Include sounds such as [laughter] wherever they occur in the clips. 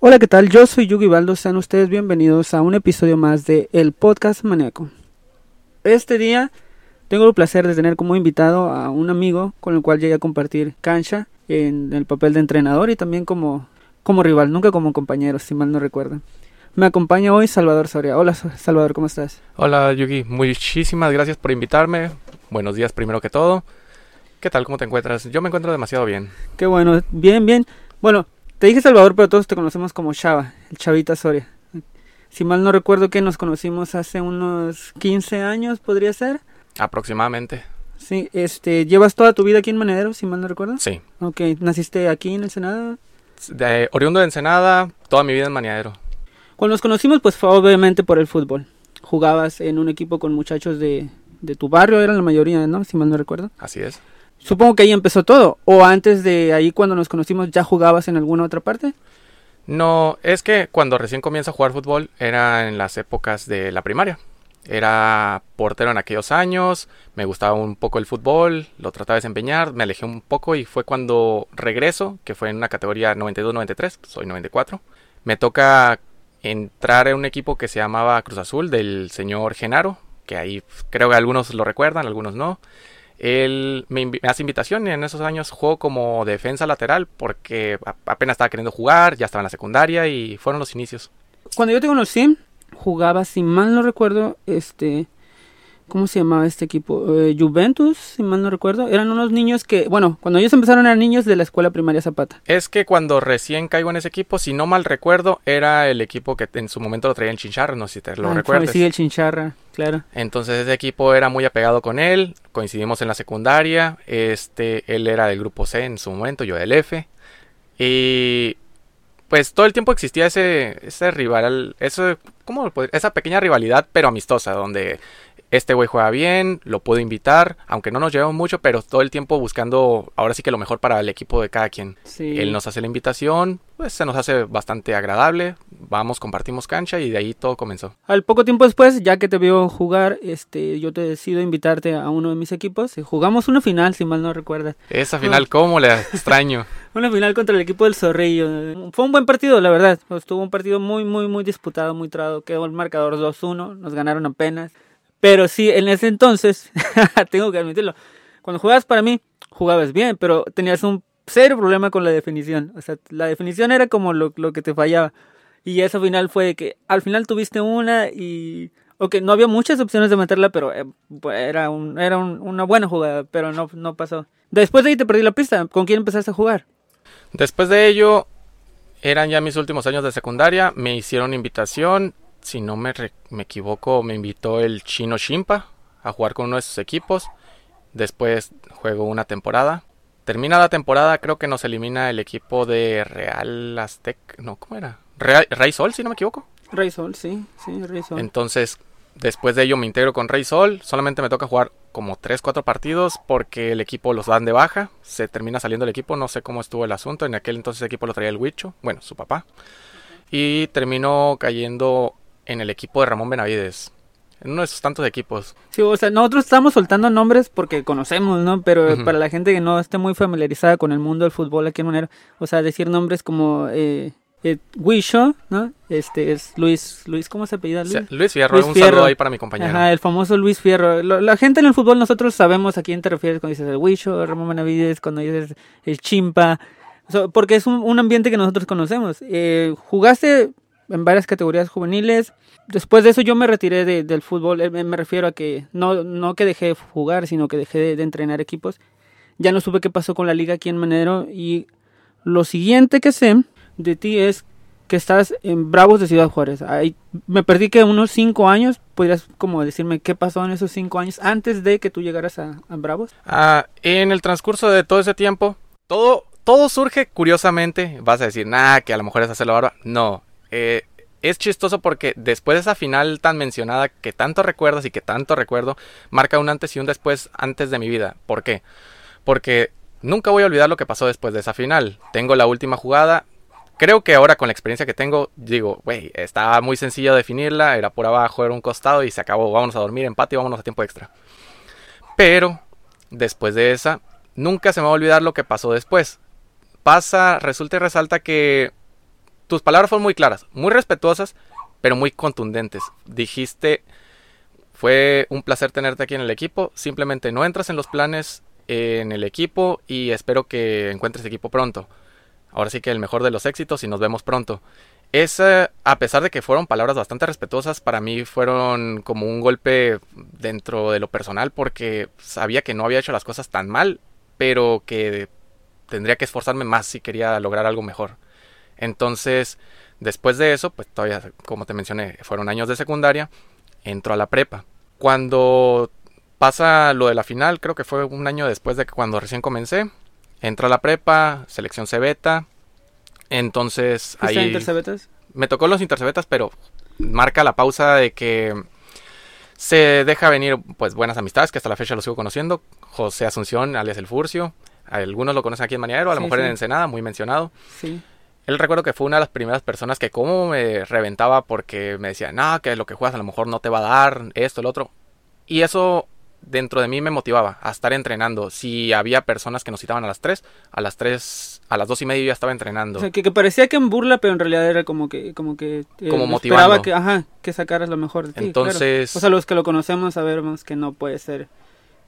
Hola, ¿qué tal? Yo soy Yugi Baldo, sean ustedes bienvenidos a un episodio más de El Podcast Maníaco. Este día tengo el placer de tener como invitado a un amigo con el cual llegué a compartir cancha en el papel de entrenador y también como, como rival, nunca como compañero, si mal no recuerdo. Me acompaña hoy Salvador Soria. Hola Salvador, ¿cómo estás? Hola Yugi, muchísimas gracias por invitarme. Buenos días primero que todo. ¿Qué tal? ¿Cómo te encuentras? Yo me encuentro demasiado bien. Qué bueno, bien, bien. Bueno, te dije Salvador, pero todos te conocemos como Chava, el Chavita Soria. Si mal no recuerdo que nos conocimos hace unos 15 años, podría ser. Aproximadamente. Sí, este, ¿llevas toda tu vida aquí en Manedero, si mal no recuerdo? Sí. Ok, ¿naciste aquí en Ensenada? De, oriundo de Ensenada, toda mi vida en Manedero. Cuando nos conocimos, pues fue obviamente por el fútbol. Jugabas en un equipo con muchachos de, de tu barrio, eran la mayoría, ¿no? Si mal no recuerdo. Así es. Supongo que ahí empezó todo. ¿O antes de ahí, cuando nos conocimos, ya jugabas en alguna otra parte? No, es que cuando recién comienzo a jugar fútbol era en las épocas de la primaria. Era portero en aquellos años, me gustaba un poco el fútbol, lo trataba de desempeñar, me alejé un poco y fue cuando regreso, que fue en una categoría 92-93, soy 94. Me toca entrar en un equipo que se llamaba Cruz Azul del señor Genaro, que ahí creo que algunos lo recuerdan, algunos no. Él me, hace invitación y en esos años juego como defensa lateral porque apenas estaba queriendo jugar, ya estaba en la secundaria y fueron los inicios. Cuando yo te conocí, jugaba, si mal no recuerdo, este, ¿cómo se llamaba este equipo? Eh, Juventus, si mal no recuerdo. Eran unos niños que, bueno, cuando ellos empezaron eran niños de la escuela primaria Zapata. Es que cuando recién caigo en ese equipo, si no mal recuerdo, era el equipo que en su momento lo traía en Chincharra, no sé si te lo ah, recuerdas. Sí, el Chincharra, claro. Entonces ese equipo era muy apegado con él, coincidimos en la secundaria, este, él era del grupo C en su momento, yo del F. Y pues todo el tiempo existía ese, ese rival, eso, ¿cómo esa pequeña rivalidad, pero amistosa, donde este güey juega bien, lo puedo invitar, aunque no nos llevamos mucho, pero todo el tiempo buscando ahora sí que lo mejor para el equipo de cada quien. Él nos hace la invitación, pues se nos hace bastante agradable, vamos, compartimos cancha y de ahí todo comenzó. Al poco tiempo después, ya que te vio jugar, este, yo te decido invitarte a uno de mis equipos. Jugamos una final, si mal no recuerdas. Esa final, ¿cómo le [laughs] extraño? una final contra el equipo del Zorrillo. Fue un buen partido, la verdad. Estuvo un partido muy, muy, muy disputado, muy trado. Quedó el marcador 2-1, nos ganaron apenas. Pero sí, en ese entonces, [laughs] tengo que admitirlo, cuando jugabas para mí, jugabas bien, pero tenías un serio problema con la definición. O sea, la definición era como lo, que te fallaba. Y eso final fue que al final tuviste una y... Ok, no había muchas opciones de meterla, pero eh, pues, era, un, era una buena jugada, pero no, no pasó. Después de ahí te perdí la pista. ¿Con quién empezaste a jugar? Después de ello, eran ya mis últimos años de secundaria, me hicieron invitación si no me, me equivoco, me invitó el chino Shimpa a jugar con uno de sus equipos. Después juego una temporada. Termina la temporada, creo que nos elimina el equipo de Real Aztec. No, ¿cómo era? Rey Sol, si no me equivoco. Rey Sol, sí, sí, Rey Sol. Entonces, después de ello me integro con Rey Sol. Solamente me toca jugar como 3, 4 partidos porque el equipo los dan de baja. Se termina saliendo el equipo, no sé cómo estuvo el asunto. En aquel entonces el equipo lo traía el Huicho, bueno, su papá. Y terminó cayendo en el equipo de Ramón Benavides. En uno de sus tantos equipos. Sí, o sea, nosotros estamos soltando nombres porque conocemos, ¿no? Pero para la gente que no esté muy familiarizada con el mundo del fútbol aquí en Monero, o sea, decir nombres como eh, eh, Wisho, ¿no? Este es Luis, Luis, ¿cómo se apellida? Luis, Luis Fierro, un saludo ahí para mi compañero. Ajá, el famoso Luis Fierro. la gente en el fútbol, nosotros sabemos a quién te refieres cuando dices el Wisho, Ramón Benavides, cuando dices el Chimpa, porque es un, ambiente que nosotros conocemos. Eh, jugaste en varias categorías juveniles. Después de eso yo me retiré del fútbol, eh, me refiero a que no, no que dejé de jugar, sino que dejé de, entrenar equipos. Ya no supe qué pasó con la liga aquí en Manero y lo siguiente que sé de ti es que estás en Bravos de Ciudad Juárez. Ahí me perdí que unos cinco años, podrías como decirme qué pasó en esos cinco años antes de que tú llegaras a, Bravos. Ah, en el transcurso de todo ese tiempo, todo, todo surge curiosamente. Vas a decir, nada, que a lo mejor es hacer la barba. No, eh, es chistoso porque después de esa final tan mencionada que tanto recuerdas y que tanto recuerdo, marca un antes y un después antes de mi vida. ¿Por qué? Porque nunca voy a olvidar lo que pasó después de esa final. Tengo la última jugada. Creo que ahora con la experiencia que tengo, digo, güey, estaba muy sencillo definirla, era por abajo, era un costado y se acabó, vámonos a dormir, empate y vámonos a tiempo extra. Pero, después de esa, nunca se me va a olvidar lo que pasó después. Pasa, resulta y resalta que tus palabras fueron muy claras, muy respetuosas, pero muy contundentes. Dijiste, fue un placer tenerte aquí en el equipo, simplemente no entras en los planes en el equipo y espero que encuentres equipo pronto. Ahora sí que el mejor de los éxitos y nos vemos pronto. Esa, a pesar de que fueron palabras bastante respetuosas, para mí fueron como un golpe dentro de lo personal porque sabía que no había hecho las cosas tan mal, pero que tendría que esforzarme más si quería lograr algo mejor. Entonces, después de eso, pues todavía, como te mencioné, fueron años de secundaria, entro a la prepa. Cuando pasa lo de la final, creo que fue un año después de que cuando recién comencé, entro a la prepa, selección cebeta, entonces ¿Fuiste a ahí Intercebetas? me tocó los intercebetas, pero marca la pausa de que se deja venir pues buenas amistades que hasta la fecha lo sigo conociendo. José Asunción, alias El Furcio. Algunos lo conocen aquí en Maniadero, a lo Sí, mejor en. Ensenada, muy mencionado. Sí. Él recuerdo que fue una de las primeras personas que como me reventaba porque me decía, no, que lo que juegas a lo mejor no te va a dar, esto, el otro. Y eso dentro de mí me motivaba a estar entrenando. Si había personas que nos citaban a las 3, a las 3, a las 2 y media yo ya estaba entrenando. O sea, que, que parecía que en burla, pero en realidad era como que, como que eh, Como esperaba motivando. que, ajá, que sacaras lo mejor de ti. Entonces- claro. o sea, los que lo conocemos sabemos que no puede ser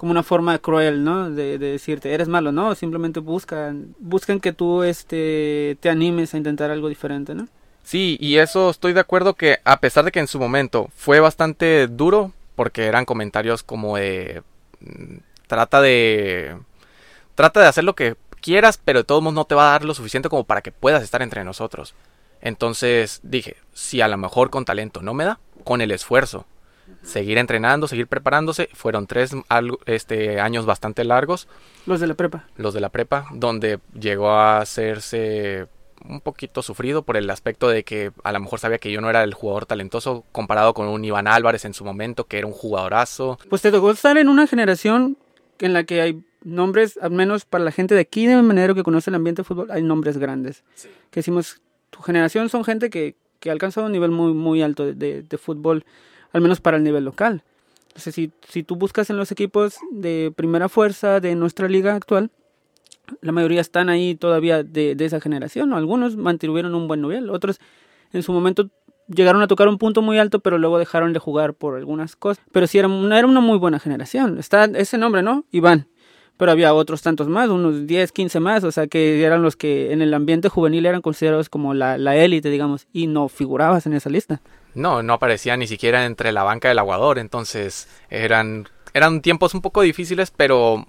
como una forma cruel, ¿no? De, de decirte eres malo, no, simplemente buscan, buscan que tú, este, te animes a intentar algo diferente, ¿no? Sí, y eso estoy de acuerdo que a pesar de que en su momento fue bastante duro, porque eran comentarios como de mm, trata de trata de hacer lo que quieras, pero de todos modos no te va a dar lo suficiente como para que puedas estar entre nosotros. Entonces dije, si a lo mejor con talento no me da, con el esfuerzo, seguir entrenando, seguir preparándose, fueron tres algo- este, años bastante largos Los de la prepa. los de la prepa, donde llegó a hacerse un poquito sufrido por el aspecto de que a lo mejor sabía que yo no era el jugador talentoso comparado con un Iván Álvarez en su momento, que era un jugadorazo. Pues te tocó estar en una generación en la que hay nombres, al menos para la gente de aquí de Manero que conoce el ambiente de fútbol, hay nombres grandes. Que decimos, tu generación son gente que, que ha alcanzado un nivel muy, muy alto de, de- de fútbol, al menos para el nivel local. Entonces, si, si tú buscas en los equipos de primera fuerza de nuestra liga actual, la mayoría están ahí todavía de, de esa generación. ¿no? Algunos mantuvieron un buen nivel, otros en su momento llegaron a tocar un punto muy alto, pero luego dejaron de jugar por algunas cosas. Pero sí, era una, era una muy buena generación. Está ese nombre, ¿no? Iván. Pero había otros tantos más, unos 10, 15 más, o sea, que eran los que en el ambiente juvenil eran considerados como la la élite, digamos, y no figurabas en esa lista. No, no aparecía ni siquiera entre la banca del aguador, entonces eran, eran tiempos un poco difíciles, pero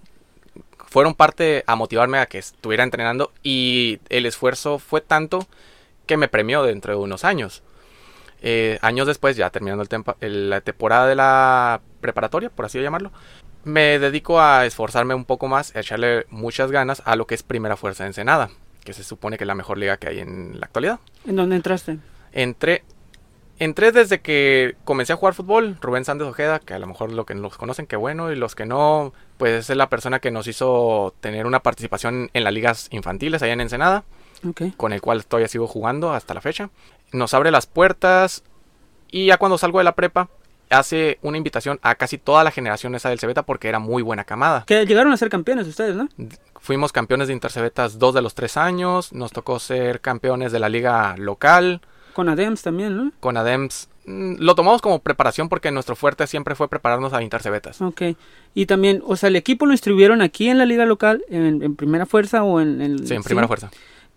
fueron parte a motivarme a que estuviera entrenando y el esfuerzo fue tanto que me premió dentro de unos años. Eh, años después, ya terminando el la temporada de la preparatoria, por así llamarlo, me dedico a esforzarme un poco más, a echarle muchas ganas a lo que es Primera Fuerza de Ensenada, que se supone que es la mejor liga que hay en la actualidad. ¿En dónde entraste? Entré, entré desde que comencé a jugar fútbol. Rubén Sández Ojeda, que a lo mejor lo que los conocen, que bueno, y los que no, pues es la persona que nos hizo tener una participación en las ligas infantiles allá en Ensenada, con el cual todavía sigo jugando hasta la fecha. Nos abre las puertas y ya cuando salgo de la prepa, hace una invitación a casi toda la generación esa del Cebeta porque era muy buena camada. Que llegaron a ser campeones ustedes, ¿no? Fuimos campeones de Intercebetas dos de los tres años, nos tocó ser campeones de la liga local. Con Adems también, ¿no? con ADEMS mm, lo tomamos como preparación porque nuestro fuerte siempre fue prepararnos a Intercebetas. Ok. Y también, o sea, el equipo lo inscribieron aquí en la liga local, en, en primera fuerza o en... en- Sí, en primera fuerza.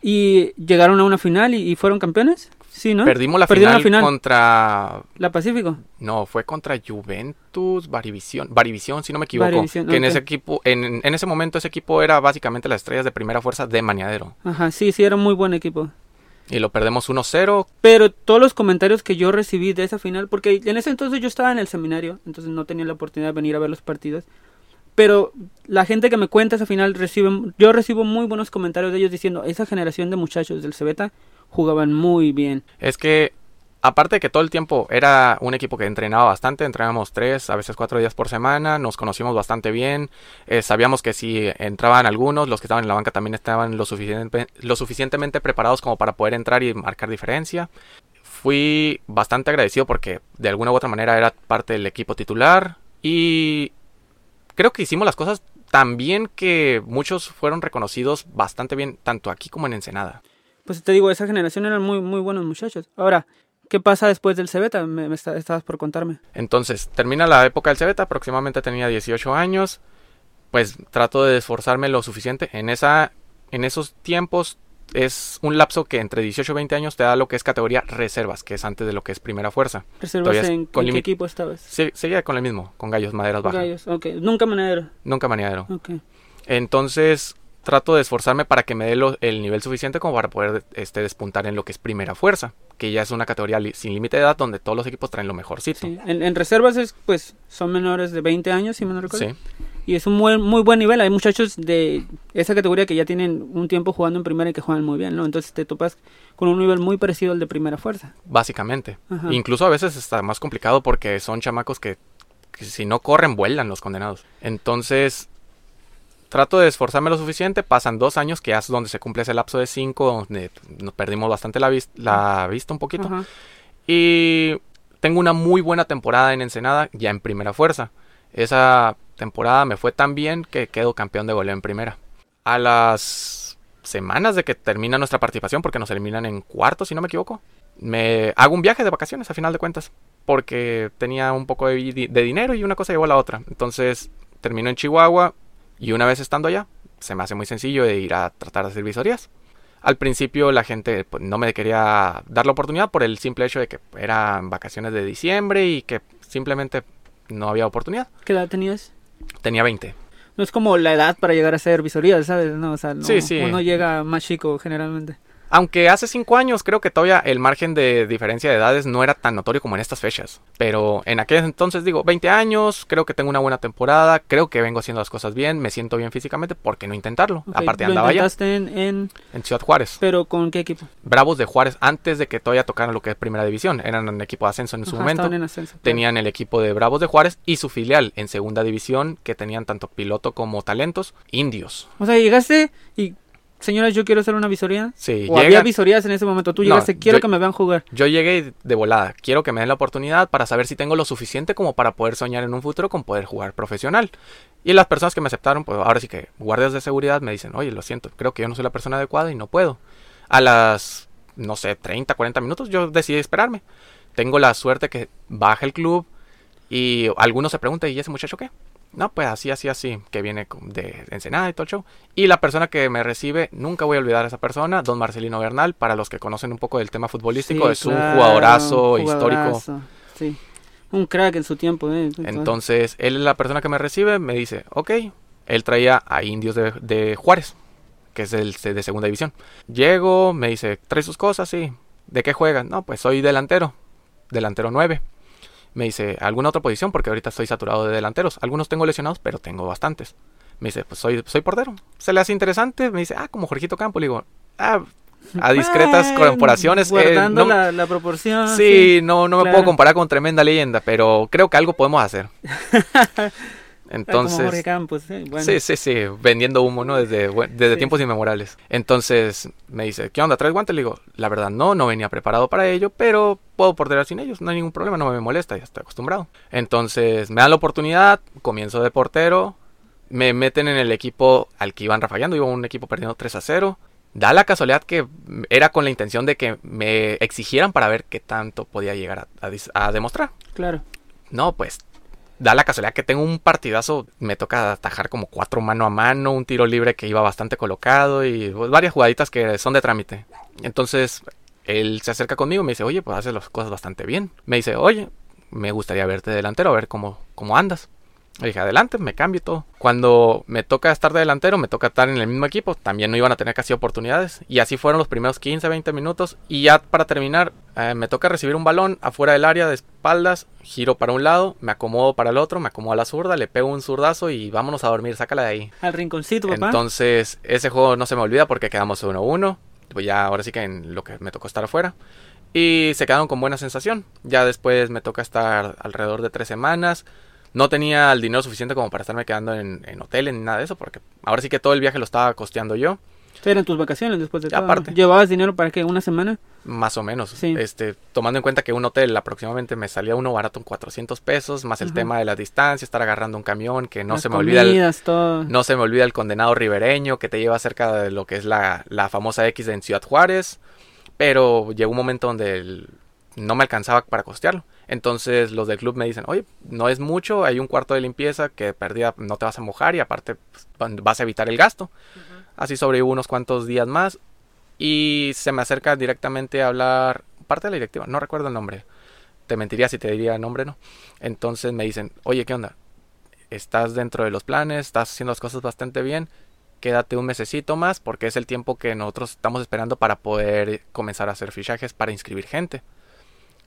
Y llegaron a una final y, y fueron campeones. Sí, ¿no? Perdimos la final, la final. contra... La Pacífico. No, fue contra Juventus, Varivisión, Varivisión, si no me equivoco. Varivisión, que en ese equipo, en, en ese momento ese equipo era básicamente las estrellas de primera fuerza de Maniadero. Ajá, sí, sí, era un muy buen equipo. Y lo perdemos 1-0. Pero todos los comentarios que yo recibí de esa final, porque en ese entonces yo estaba en el seminario, entonces no tenía la oportunidad de venir a ver los partidos. Pero la gente que me cuenta esa final recibe, yo recibo muy buenos comentarios de ellos diciendo, esa generación de muchachos del Cebeta jugaban muy bien. Es que, aparte de que todo el tiempo era un equipo que entrenaba bastante, entrenábamos tres, a veces cuatro días por semana, nos conocimos bastante bien, eh, sabíamos que si entraban algunos, los que estaban en la banca también estaban lo, lo suficientemente preparados como para poder entrar y marcar diferencia. Fui bastante agradecido porque de alguna u otra manera era parte del equipo titular y creo que hicimos las cosas tan bien que muchos fueron reconocidos bastante bien, tanto aquí como en Ensenada. Pues te digo, esa generación eran muy, muy buenos muchachos. Ahora, ¿qué pasa después del Cebeta? Me, me está- estabas por contarme. Entonces, termina la época del Cebeta, aproximadamente tenía 18 años. Pues trato de esforzarme lo suficiente. En, esa, en esos tiempos es un lapso que entre 18 y 20 años te da lo que es categoría reservas, que es antes de lo que es primera fuerza. ¿Reservas Todavía en, con en qué equipo estabas? Sí, seguía con el mismo, con Gallos Maderas Baja. Gallos, ok. Nunca manadero. Nunca maniadero. Ok. Entonces trato de esforzarme para que me dé lo- el nivel suficiente como para poder este, despuntar en lo que es primera fuerza, que ya es una categoría sin límite de edad donde todos los equipos traen lo mejorcito. Sí. En, en reservas es, pues, son menores de 20 años, si me no recuerdo. Sí. Y es un muy, muy buen nivel. Hay muchachos de esa categoría que ya tienen un tiempo jugando en primera y que juegan muy bien, ¿no? Entonces te topas con un nivel muy parecido al de primera fuerza. Básicamente. Ajá. Incluso a veces está más complicado porque son chamacos que, que si no corren, vuelan los condenados. Entonces, trato de esforzarme lo suficiente. Pasan dos años, que es donde se cumple ese lapso de cinco, donde nos perdimos bastante la, vis- la vista un poquito. Y tengo una muy buena temporada en Ensenada, ya en primera fuerza. Esa temporada me fue tan bien que quedo campeón de goleo en primera. A las semanas de que termina nuestra participación, porque nos eliminan en cuarto, si no me equivoco, me hago un viaje de vacaciones a final de cuentas, porque tenía un poco de, de dinero y una cosa llevó a la otra. Entonces termino en Chihuahua y una vez estando allá, se me hace muy sencillo de ir a tratar de hacer visorías. Al principio la gente pues, no me quería dar la oportunidad por el simple hecho de que eran vacaciones de diciembre y que simplemente no había oportunidad. ¿Qué edad tenías? Tenía 20. No es como la edad para llegar a ser visorías, ¿sabes? No, o sea, no, Sí, sí. uno llega más chico generalmente. Aunque hace 5 años creo que todavía el margen de diferencia de edades no era tan notorio como en estas fechas. Pero en aquel entonces digo, 20 años, creo que tengo una buena temporada, creo que vengo haciendo las cosas bien, me siento bien físicamente, ¿por qué no intentarlo? Aparte andaba allá, intentaste en, en- en Ciudad Juárez. ¿Pero con qué equipo? Bravos de Juárez antes de que todavía tocaran lo que es primera división. Eran un equipo de ascenso en su Ajá, momento. estaban en ascenso. Tenían el equipo de Bravos de Juárez y su filial en segunda división, que tenían tanto piloto como talentos, indios. O sea, llegaste y, señoras, yo quiero hacer una visoría. Sí, o había visorías en ese momento. Tú No, llegaste, quiero yo- que me vean jugar. yo llegué de volada. Quiero que me den la oportunidad para saber si tengo lo suficiente como para poder soñar en un futuro con poder jugar profesional. Y las personas que me aceptaron, pues ahora sí que guardias de seguridad me dicen, oye, lo siento, creo que yo no soy la persona adecuada y no puedo. A las, no sé, 30, 40 minutos yo decidí esperarme. Tengo la suerte que baja el club y algunos se preguntan, ¿y ese muchacho qué? No, pues así, así, así, que viene de Ensenada y todo el show. Y la persona que me recibe, nunca voy a olvidar a esa persona, don Marcelino Bernal, para los que conocen un poco del tema futbolístico, Sí, es un jugadorazo histórico. jugadorazo, Sí. Un crack en su tiempo, ¿eh? Entonces, él es la persona que me recibe, me dice, ok, él traía a indios de, de Juárez, que es el de segunda división. Llego, me dice, trae sus cosas, sí. ¿De qué juegas? No, pues soy delantero, delantero 9. Me dice, ¿alguna otra posición? Porque ahorita estoy saturado de delanteros. Algunos tengo lesionados, pero tengo bastantes. Me dice, pues soy, soy portero. Se le hace interesante. Me dice, ah, como Jorgito Campo. Le digo, ah, a discretas Bueno, corporaciones. eh, Guardando no- la, la proporción. Sí, no, no me claro. puedo comparar con tremenda leyenda, pero creo que algo podemos hacer. [laughs] Como Jorge Entonces, Campos, ¿eh? Bueno, sí, sí, sí, vendiendo humo, ¿no? Desde, desde Sí. tiempos inmemoriales. Entonces me dice, ¿qué onda? ¿Traes guantes? Le digo, la verdad no, no venía preparado para ello, pero puedo porterar sin ellos, no hay ningún problema, no me molesta, ya estoy acostumbrado. Entonces me dan la oportunidad, comienzo de portero, me meten en el equipo al que iban rafagando, iba un equipo perdiendo 3 a 0. Da la casualidad que era con la intención de que me exigieran para ver qué tanto podía llegar a- a dis- a demostrar. Claro. No, pues da la casualidad que tengo un partidazo, me toca atajar como cuatro mano a mano, un tiro libre que iba bastante colocado y pues, varias jugaditas que son de trámite. Entonces él se acerca conmigo y me dice, oye, pues haces las cosas bastante bien. Me dice, oye, me gustaría verte delantero, a ver cómo, cómo andas. Le dije, adelante, me cambio todo. Cuando me toca estar de delantero, me toca estar en el mismo equipo. También no iban a tener casi oportunidades. Y así fueron los primeros 15, 20 minutos. Y ya para terminar, eh, me toca recibir un balón afuera del área de espaldas. Giro para un lado, me acomodo para el otro, me acomodo a la zurda, le pego un zurdazo y vámonos a dormir, sácala de ahí. Al rinconcito, papá. Entonces, ese juego no se me olvida porque quedamos 1-1. Pues ya ahora sí que en lo que me tocó estar afuera. Y se quedaron con buena sensación. Ya después me toca estar alrededor de tres semanas. No tenía el dinero suficiente como para estarme quedando en, en hoteles ni nada de eso, porque ahora sí que todo el viaje lo estaba costeando yo. Eran tus vacaciones después de todo. aparte. ¿Llevabas dinero para qué? ¿Una semana? Más o menos. Sí. Este, tomando en cuenta que un hotel aproximadamente me salía uno barato en 400 pesos, más el Ajá. tema de la distancia, estar agarrando un camión, que no Las se me olvida el, todo. no se me olvida el condenado ribereño que te lleva cerca de lo que es la, la famosa X en Ciudad Juárez. Pero llegó un momento donde el- no me alcanzaba para costearlo. Entonces los del club me dicen, oye, no es mucho, hay un cuarto de limpieza que perdida no te vas a mojar y aparte pues, vas a evitar el gasto. Así sobrevivo unos cuantos días más y se me acerca directamente a hablar parte de la directiva, no recuerdo el nombre. Te mentiría si te diría el nombre, ¿no? Entonces me dicen, oye, ¿qué onda? Estás dentro de los planes, estás haciendo las cosas bastante bien, quédate un mesecito más porque es el tiempo que nosotros estamos esperando para poder comenzar a hacer fichajes para inscribir gente.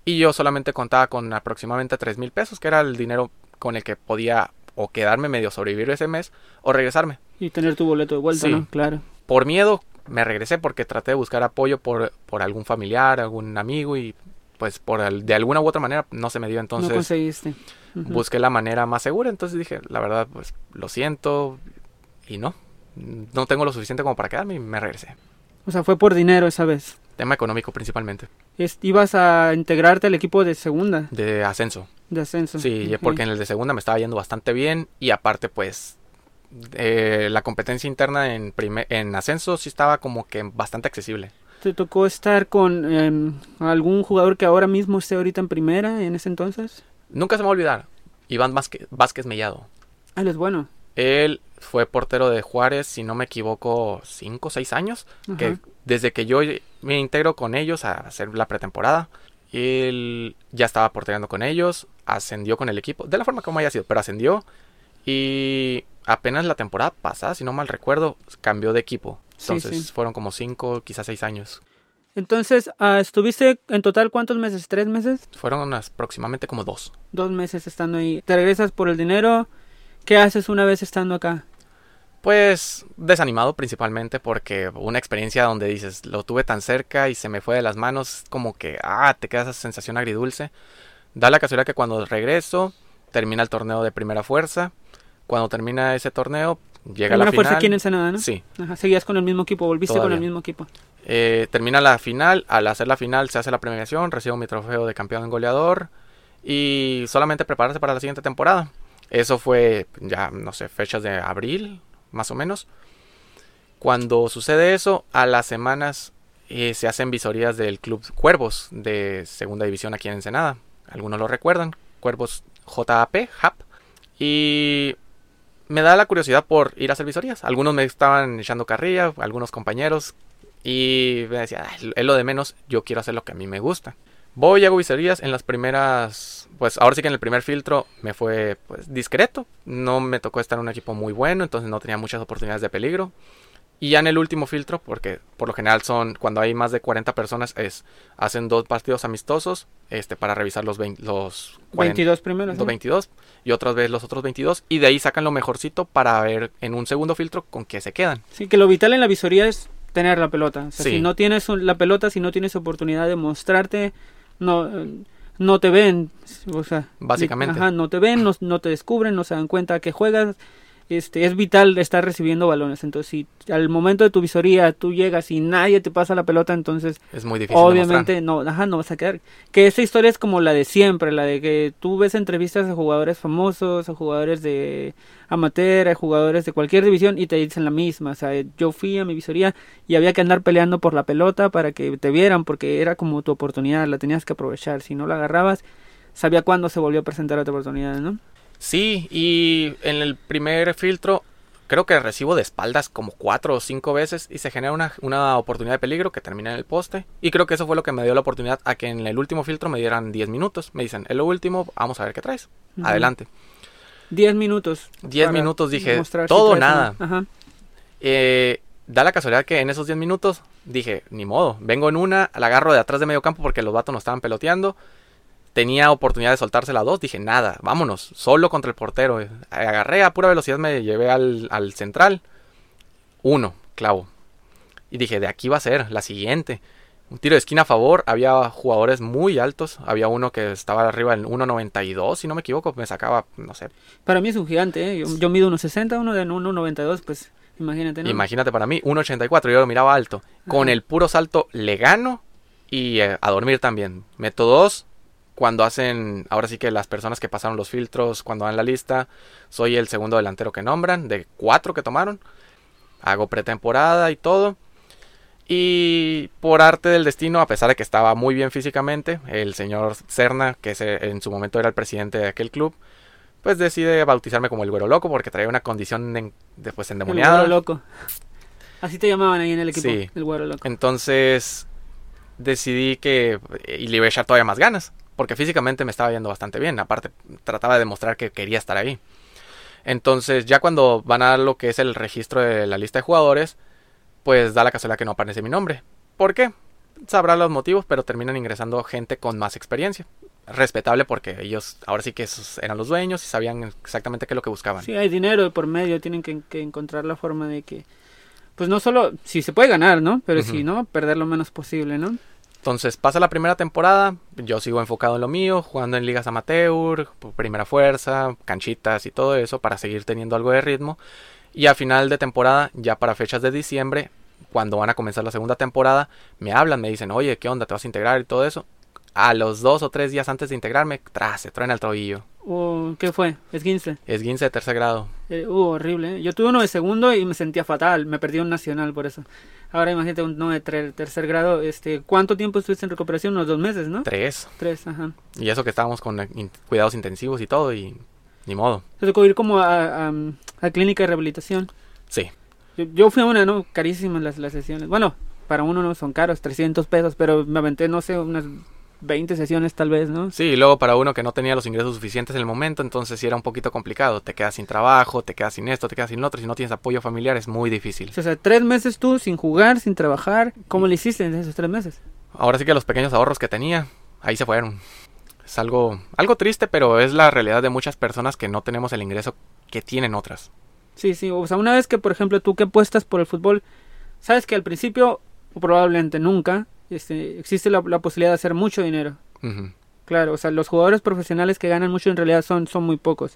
Y yo solamente contaba con aproximadamente 3 mil pesos, que era el dinero con el que podía o quedarme medio sobrevivir ese mes o regresarme. Y tener tu boleto de vuelta, Sí. ¿no? Claro. Por miedo me regresé porque traté de buscar apoyo por, por algún familiar, algún amigo y pues por de alguna u otra manera no se me dio. no Entonces conseguiste. Ujú. busqué la manera más segura. Entonces dije, la verdad, pues lo siento y no. No tengo lo suficiente como para quedarme y me regresé. O sea, fue por dinero esa vez. Tema económico principalmente. Es- ibas a integrarte al equipo de segunda, De ascenso. de ascenso. Sí, porque en el de segunda me estaba yendo bastante bien y aparte pues eh, la competencia interna en, prime- en ascenso sí estaba como que bastante accesible. ¿Te tocó estar con em, algún jugador que ahora mismo esté ahorita en primera en ese entonces? Nunca se me va a olvidar. Iván Vázquez, Vázquez Mellado. Ah, él es bueno. Él fue portero de Juárez, si no me equivoco, 5 o 6 años. Que desde que yo me integro con ellos a hacer la pretemporada, él ya estaba portereando con ellos, ascendió con el equipo, de la forma como haya sido, pero ascendió. Y apenas la temporada pasada, si no mal recuerdo, cambió de equipo. Entonces sí. fueron como 5, quizás 6 años. Entonces, ah, ¿estuviste en total cuántos meses? ¿Tres meses? Fueron aproximadamente como 2. Dos meses estando ahí. ¿Te regresas por el dinero? ¿Qué haces una vez estando acá? Pues desanimado principalmente porque una experiencia donde dices, lo tuve tan cerca y se me fue de las manos, como que, ah, te queda esa sensación agridulce. Da la casualidad que cuando regreso, termina el torneo de primera fuerza. Cuando termina ese torneo, llega Alguna la final. fuerza aquí en Ensenada, ¿no? Sí, Ajá, seguías con el mismo equipo, volviste con el mismo equipo. Eh, termina la final, al hacer la final se hace la premiación, recibo mi trofeo de campeón en goleador y solamente prepararse para la siguiente temporada. Eso fue ya, no sé, fechas de abril, más o menos. Cuando sucede eso, a las semanas eh, se hacen visorías del Club Cuervos de Segunda División aquí en Ensenada. Algunos lo recuerdan, Cuervos JAP, HAP. Y me da la curiosidad por ir a hacer visorías. Algunos me estaban echando carrilla, algunos compañeros. Y me decía, "Ay, es lo de menos, yo quiero hacer lo que a mí me gusta. Voy y hago visorías en las primeras, pues ahora sí que en el primer filtro me fue pues discreto. No me tocó estar en un equipo muy bueno, entonces no tenía muchas oportunidades de peligro. Y ya en el último filtro, porque por lo general son, cuando hay más de 40 personas, es, hacen dos partidos amistosos, este, para revisar los, 20 los 40 22 primeros. los ¿no? 22 y otras veces los otros 22 y de ahí sacan lo mejorcito para ver en un segundo filtro con qué se quedan. Sí, que lo vital en la visoría es tener la pelota. O sea, Sí. si no tienes la pelota, si no tienes oportunidad de mostrarte, no, eh, no te ven. O sea, Básicamente. Ajá, no te ven, no, no te descubren, no se dan cuenta que juegas. Este, es vital estar recibiendo balones. Entonces, si al momento de tu visoría tú llegas y nadie te pasa la pelota, entonces Es muy difícil. obviamente no, ajá, no vas a quedar. Que esa historia es como la de siempre, la de que tú ves entrevistas a jugadores famosos, a jugadores de amateur, a jugadores de cualquier división y te dicen la misma. O sea, yo fui a mi visoría y había que andar peleando por la pelota para que te vieran, porque era como tu oportunidad, la tenías que aprovechar. Si no la agarrabas, sabía cuándo se volvió a presentar otra oportunidad, ¿no? Sí, y en el primer filtro creo que recibo de espaldas como cuatro o cinco veces y se genera una, una oportunidad de peligro que termina en el poste. Y creo que eso fue lo que me dio la oportunidad a que en el último filtro me dieran 10 minutos. Me dicen, en lo último, vamos a ver qué traes. Adelante. 10 minutos. 10 para minutos dije, si todo traes nada. no. Ajá. Eh, da la casualidad que en esos 10 minutos dije, ni modo, vengo en una, la agarro de atrás de medio campo porque los vatos nos estaban peloteando. Tenía oportunidad de soltársela a dos, dije, nada, vámonos, solo contra el portero. Agarré a pura velocidad, me llevé al, al central. Uno, clavo. Y dije, de aquí va a ser, la siguiente. un tiro de esquina a favor, había jugadores muy altos, había uno que estaba arriba en 1.92, si no me equivoco, me sacaba, no sé. Para mí es un gigante, ¿eh? yo, yo mido 1.60, uno de 1.92, pues imagínate, ¿no? Imagínate para mí, 1.84, yo lo miraba alto. Con el puro salto le gano y eh, a dormir también. Meto dos, cuando hacen, ahora sí que las personas que pasaron los filtros, cuando dan la lista, soy el segundo delantero que nombran, de cuatro que tomaron. Hago pretemporada y todo. Y por arte del destino, a pesar de que estaba muy bien físicamente, el señor Cerna, que en su momento era el presidente de aquel club, pues decide bautizarme como el güero loco porque traía una condición en, de, pues, el endemoniada. güero loco. Así te llamaban ahí en el equipo, Sí. el güero loco. Entonces decidí que y le iba a echar todavía más ganas, porque físicamente me estaba yendo bastante bien, aparte trataba de demostrar que quería estar ahí. Entonces ya cuando van a lo que es el registro de la lista de jugadores, pues da la casualidad que no aparece mi nombre. ¿Por qué? Sabrá los motivos, pero terminan ingresando gente con más experiencia. Respetable porque ellos ahora sí que esos eran los dueños y sabían exactamente qué es lo que buscaban. Sí, hay dinero por medio, tienen que, que encontrar la forma de que, pues no solo, si se puede ganar, ¿no? Pero si no, perder lo menos posible, ¿no? Entonces pasa la primera temporada, yo sigo enfocado en lo mío, jugando en ligas amateur, primera fuerza, canchitas y todo eso para seguir teniendo algo de ritmo. Y a final de temporada, ya para fechas de diciembre, cuando van a comenzar la segunda temporada, me hablan, me dicen, oye, ¿qué onda? ¿Te vas a integrar y todo eso? A los dos o tres días antes de integrarme, tras, se truena el tobillo. O, ¿Qué fue? Esguince. Es 15 de tercer grado. Eh, uh, horrible. ¿eh? Yo tuve uno de segundo y me sentía fatal. Me perdí un nacional por eso. Ahora imagínate uno de tre- tercer grado. Este, ¿Cuánto tiempo estuviste en recuperación? Unos dos meses, ¿no? Tres. Tres, ajá. Y eso que estábamos con eh, in- cuidados intensivos y todo, y ni modo. Te tocó ir como a, a, a clínica de rehabilitación. Sí. Yo, yo fui a una, ¿no? Carísimas las, las sesiones. Bueno, para uno no son caros, 300 pesos, pero me aventé, no sé, unas 20 sesiones tal vez, ¿no? Sí, y luego para uno que no tenía los ingresos suficientes en el momento, entonces sí era un poquito complicado. Te quedas sin trabajo, te quedas sin esto, te quedas sin lo otro. Si no tienes apoyo familiar es muy difícil. O sea, tres meses tú sin jugar, sin trabajar. ¿Cómo le hiciste en esos tres meses? Ahora sí que los pequeños ahorros que tenía, ahí se fueron. Es algo, algo triste, pero es la realidad de muchas personas que no tenemos el ingreso que tienen otras. Sí, sí. O sea, una vez que, por ejemplo, tú que apuestas por el fútbol, sabes que al principio, o probablemente nunca, este, existe la, la posibilidad de hacer mucho dinero. Claro, o sea, los jugadores profesionales que ganan mucho en realidad son, son muy pocos.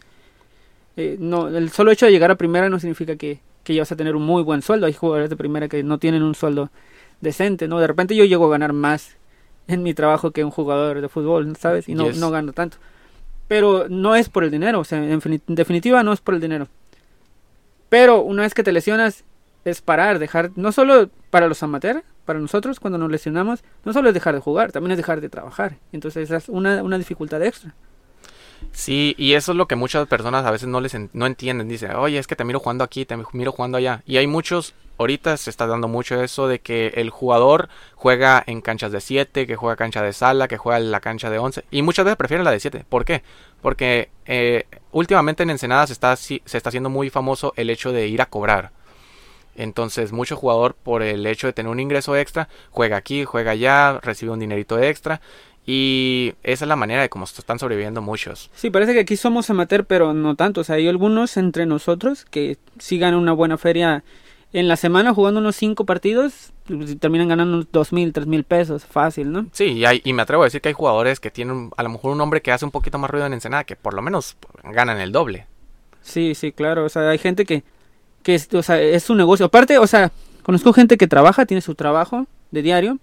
Eh, no, el solo hecho de llegar a primera no significa que, que ya vas a tener un muy buen sueldo. Hay jugadores de primera que no tienen un sueldo decente, ¿no? De repente yo llego a ganar más en mi trabajo que un jugador de fútbol, ¿sabes? Y no, Yes. no gano tanto. Pero no es por el dinero, o sea, en definitiva no es por el dinero. Pero una vez que te lesionas, es parar, dejar, no solo para los amateurs, para nosotros cuando nos lesionamos, no solo es dejar de jugar, también es dejar de trabajar. Entonces es una, una dificultad extra. Sí, y eso es lo que muchas personas a veces no les en- no entienden. Dicen, oye, es que te miro jugando aquí, te miro jugando allá. Y hay muchos, ahorita se está dando mucho eso de que el jugador juega en canchas de 7, que juega cancha de sala, que juega en la cancha de 11. Y muchas veces prefieren la de 7. ¿Por qué? Porque eh, últimamente en Ensenada se está, se está haciendo muy famoso el hecho de ir a cobrar. Entonces, mucho jugador, por el hecho de tener un ingreso extra, juega aquí, juega allá, recibe un dinerito extra. Y esa es la manera de cómo están sobreviviendo muchos. Sí, parece que aquí somos amateur, pero no tanto. O sea, hay algunos entre nosotros que sí ganan una buena feria en la semana jugando unos cinco partidos y terminan ganando unos dos mil, tres mil pesos, fácil, ¿no? Sí, y, hay- y me atrevo a decir que hay jugadores que tienen a lo mejor un hombre que hace un poquito más ruido en Ensenada, que por lo menos ganan el doble. Sí, sí, claro. O sea, hay gente que, que es, o sea, es su negocio. Aparte, o sea, conozco gente que trabaja, tiene su trabajo de diario,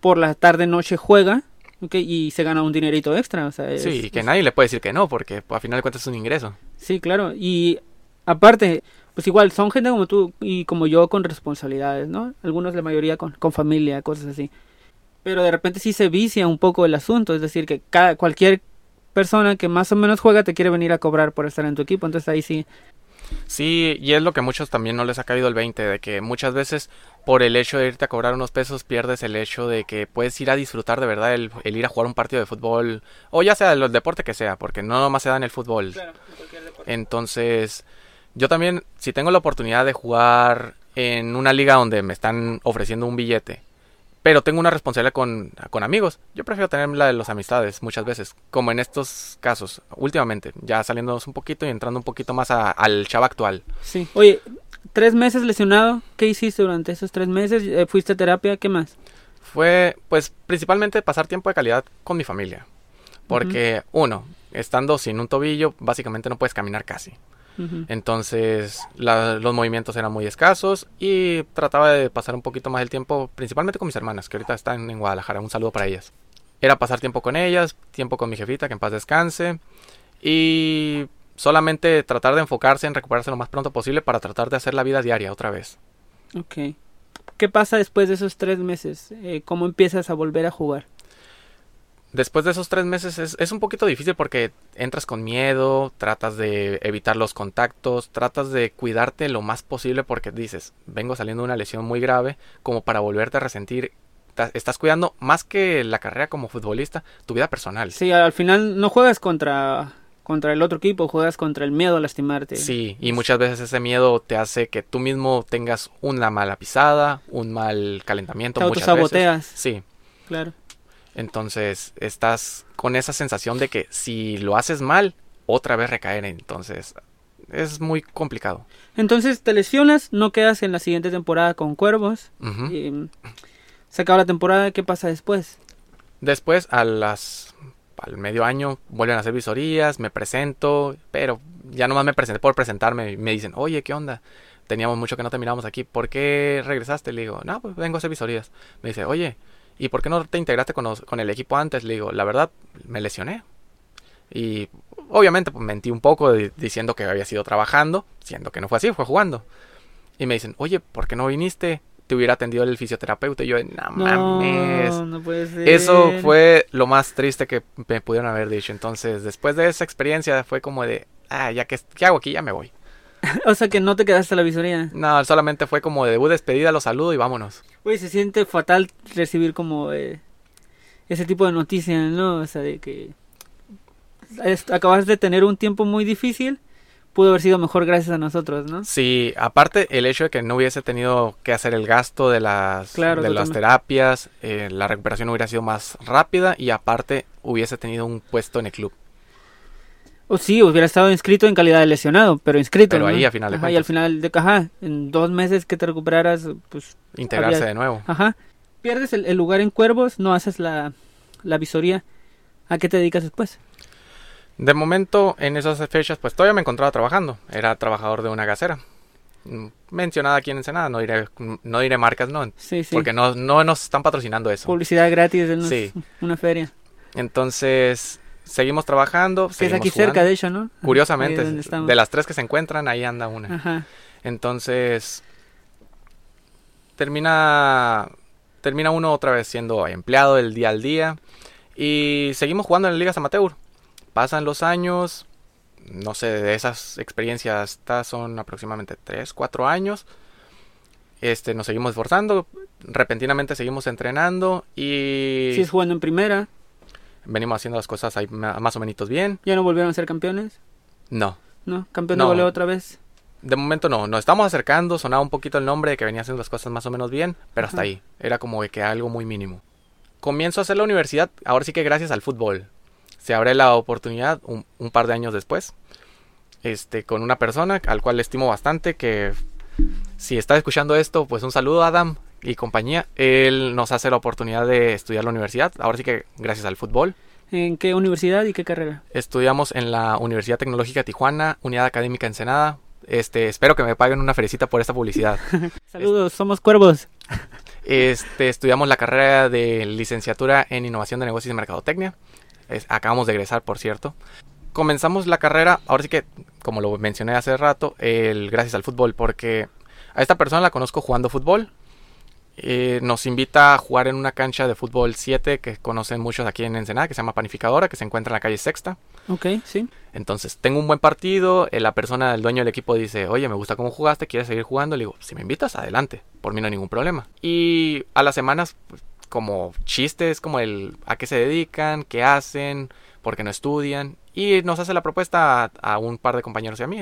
por la tarde, noche juega. Y se gana un dinerito extra. O sea, es- Sí, que es- nadie le puede decir que no, porque pues, a final de cuentas es un ingreso. Sí, claro. Y aparte, pues igual, son gente como tú y como yo con responsabilidades, ¿no? Algunos, la mayoría con, con familia, cosas así. Pero de repente sí se vicia un poco el asunto, es decir, que cada, cualquier persona que más o menos juega te quiere venir a cobrar por estar en tu equipo, entonces ahí sí. Sí, y es lo que a muchos también no les ha caído el 20, de que muchas veces por el hecho de irte a cobrar unos pesos pierdes el hecho de que puedes ir a disfrutar de verdad el, el ir a jugar un partido de fútbol, o ya sea el deporte que sea, porque no nomás se da en el fútbol. Entonces, yo también, si tengo la oportunidad de jugar en una liga donde me están ofreciendo un billete, pero tengo una responsabilidad con, con amigos, yo prefiero tener la de las amistades muchas veces, como en estos casos, últimamente, ya saliéndonos un poquito y entrando un poquito más a- al chavo actual. Sí. Oye, tres meses lesionado, ¿qué hiciste durante esos tres meses? Eh, ¿Fuiste a terapia? ¿Qué más? Fue, pues, principalmente pasar tiempo de calidad con mi familia. Porque, uno, estando sin un tobillo, básicamente no puedes caminar casi. Entonces los movimientos eran muy escasos y trataba de pasar un poquito más el tiempo, principalmente con mis hermanas, que ahorita están en Guadalajara. Un saludo para ellas. Era pasar tiempo con ellas, tiempo con mi jefita, que en paz descanse. Y solamente tratar de enfocarse en recuperarse lo más pronto posible para tratar de hacer la vida diaria otra vez. Ok. ¿Qué pasa después de esos tres meses? Eh, ¿Cómo empiezas a volver a jugar? Después de esos tres meses es, un poquito difícil porque entras con miedo, tratas de evitar los contactos, tratas de cuidarte lo más posible porque dices, vengo saliendo de una lesión muy grave como para volverte a resentir. Estás cuidando más que la carrera como futbolista, tu vida personal. Sí, al final no juegas contra contra el otro equipo, juegas contra el miedo a lastimarte. Sí, y muchas veces ese miedo te hace que tú mismo tengas una mala pisada, un mal calentamiento. Te autosaboteas. Sí. Claro. Entonces estás con esa sensación de que si lo haces mal, otra vez recaer. Entonces es muy complicado. Entonces te lesionas, no quedas en la siguiente temporada con Cuervos. se acaba la temporada, ¿qué pasa después? Después, a las, al medio año, vuelven a hacer visorías, me presento, pero ya nomás me presenté por presentarme. Y me dicen, oye, ¿qué onda? Teníamos mucho que no terminamos aquí, ¿por qué regresaste? Le digo, no, pues vengo a hacer visorías. Me dice, oye, ¿y por qué no te integraste con, el equipo antes? Le digo, la verdad, me lesioné. Y obviamente pues, mentí un poco diciendo que había sido trabajando, siendo que no fue así, fue jugando. Y me dicen, oye, ¿por qué no viniste? Te hubiera atendido el fisioterapeuta. Y yo, no, mames. No puede ser. Eso fue lo más triste que me pudieron haber dicho. Entonces, después de esa experiencia, fue como de, ah, ya que, ¿qué hago aquí? Ya me voy. [laughs] o sea que no te quedaste a la visoría. No, solamente fue como de debut, despedida, los saludo y vámonos. Uy, se siente fatal recibir como eh, ese tipo de noticias, ¿no? O sea, de que acabas de tener un tiempo muy difícil, pudo haber sido mejor gracias a nosotros, ¿no? Sí, aparte el hecho de que no hubiese tenido que hacer el gasto de las, de las terapias, eh, la recuperación hubiera sido más rápida y aparte hubiese tenido un puesto en el club. O sí, hubiera estado inscrito en calidad de lesionado, pero inscrito. Pero ahí a final de ajá, Y al final de caja, en dos meses que te recuperaras, pues... Integrarse de nuevo. Ajá. Pierdes el, lugar en Cuervos, no haces la, la visoría. ¿A qué te dedicas después? De momento, en esas fechas, pues todavía me encontraba trabajando. Era trabajador de una gasera. Mm, mencionada aquí en Ensenada, no diré, no diré marcas, no. Sí, sí. Porque no, no nos están patrocinando eso. Publicidad gratis en sí. una feria. Entonces, seguimos trabajando. Que es aquí cerca, de hecho, ¿no? Curiosamente, de las tres que se encuentran, ahí anda una. Ajá. Entonces, termina, termina uno otra vez siendo empleado el día al día. Y seguimos jugando en ligas amateur. Pasan los años, no sé, de esas experiencias, estas son aproximadamente 3, 4 años. Este, nos seguimos esforzando, repentinamente seguimos entrenando y... ¿Sigues jugando en primera? Venimos haciendo las cosas ahí más o menos bien. ¿Ya no volvieron a ser campeones? No. ¿No? ¿Campeón de goleo otra vez? De momento no, nos estamos acercando, sonaba un poquito el nombre de que venía haciendo las cosas más o menos bien, pero hasta ahí, era como que algo muy mínimo. Comienzo a hacer la universidad, ahora sí que gracias al fútbol. Se abre la oportunidad un, un par de años después, este, con una persona al cual le estimo bastante, que si está escuchando esto, pues un saludo Adam, y compañía, él nos hace la oportunidad de estudiar la universidad, ahora sí que gracias al fútbol. ¿En qué universidad y qué carrera? Estudiamos en la Universidad Tecnológica Tijuana, Unidad Académica Ensenada. Este, espero que me paguen una felicita por esta publicidad. [laughs] Saludos, somos cuervos. Este, estudiamos la carrera de licenciatura en Innovación de Negocios y Mercadotecnia. acabamos de egresar, por cierto. Comenzamos la carrera, ahora sí que, como lo mencioné hace rato, el, gracias al fútbol, porque a esta persona la conozco jugando fútbol. Eh, nos invita a jugar en una cancha de fútbol 7 que conocen muchos aquí en Ensenada, que se llama Panificadora, que se encuentra en la calle Sexta. Ok, sí. Entonces, tengo un buen partido, eh, la persona, el dueño del equipo dice, oye, me gusta cómo jugaste, ¿quieres seguir jugando? Le digo, si me invitas, adelante, por mí no hay ningún problema. Y a las semanas, pues, como chistes, como el a qué se dedican, qué hacen, por qué no estudian. Y nos hace la propuesta a, un par de compañeros y a mí,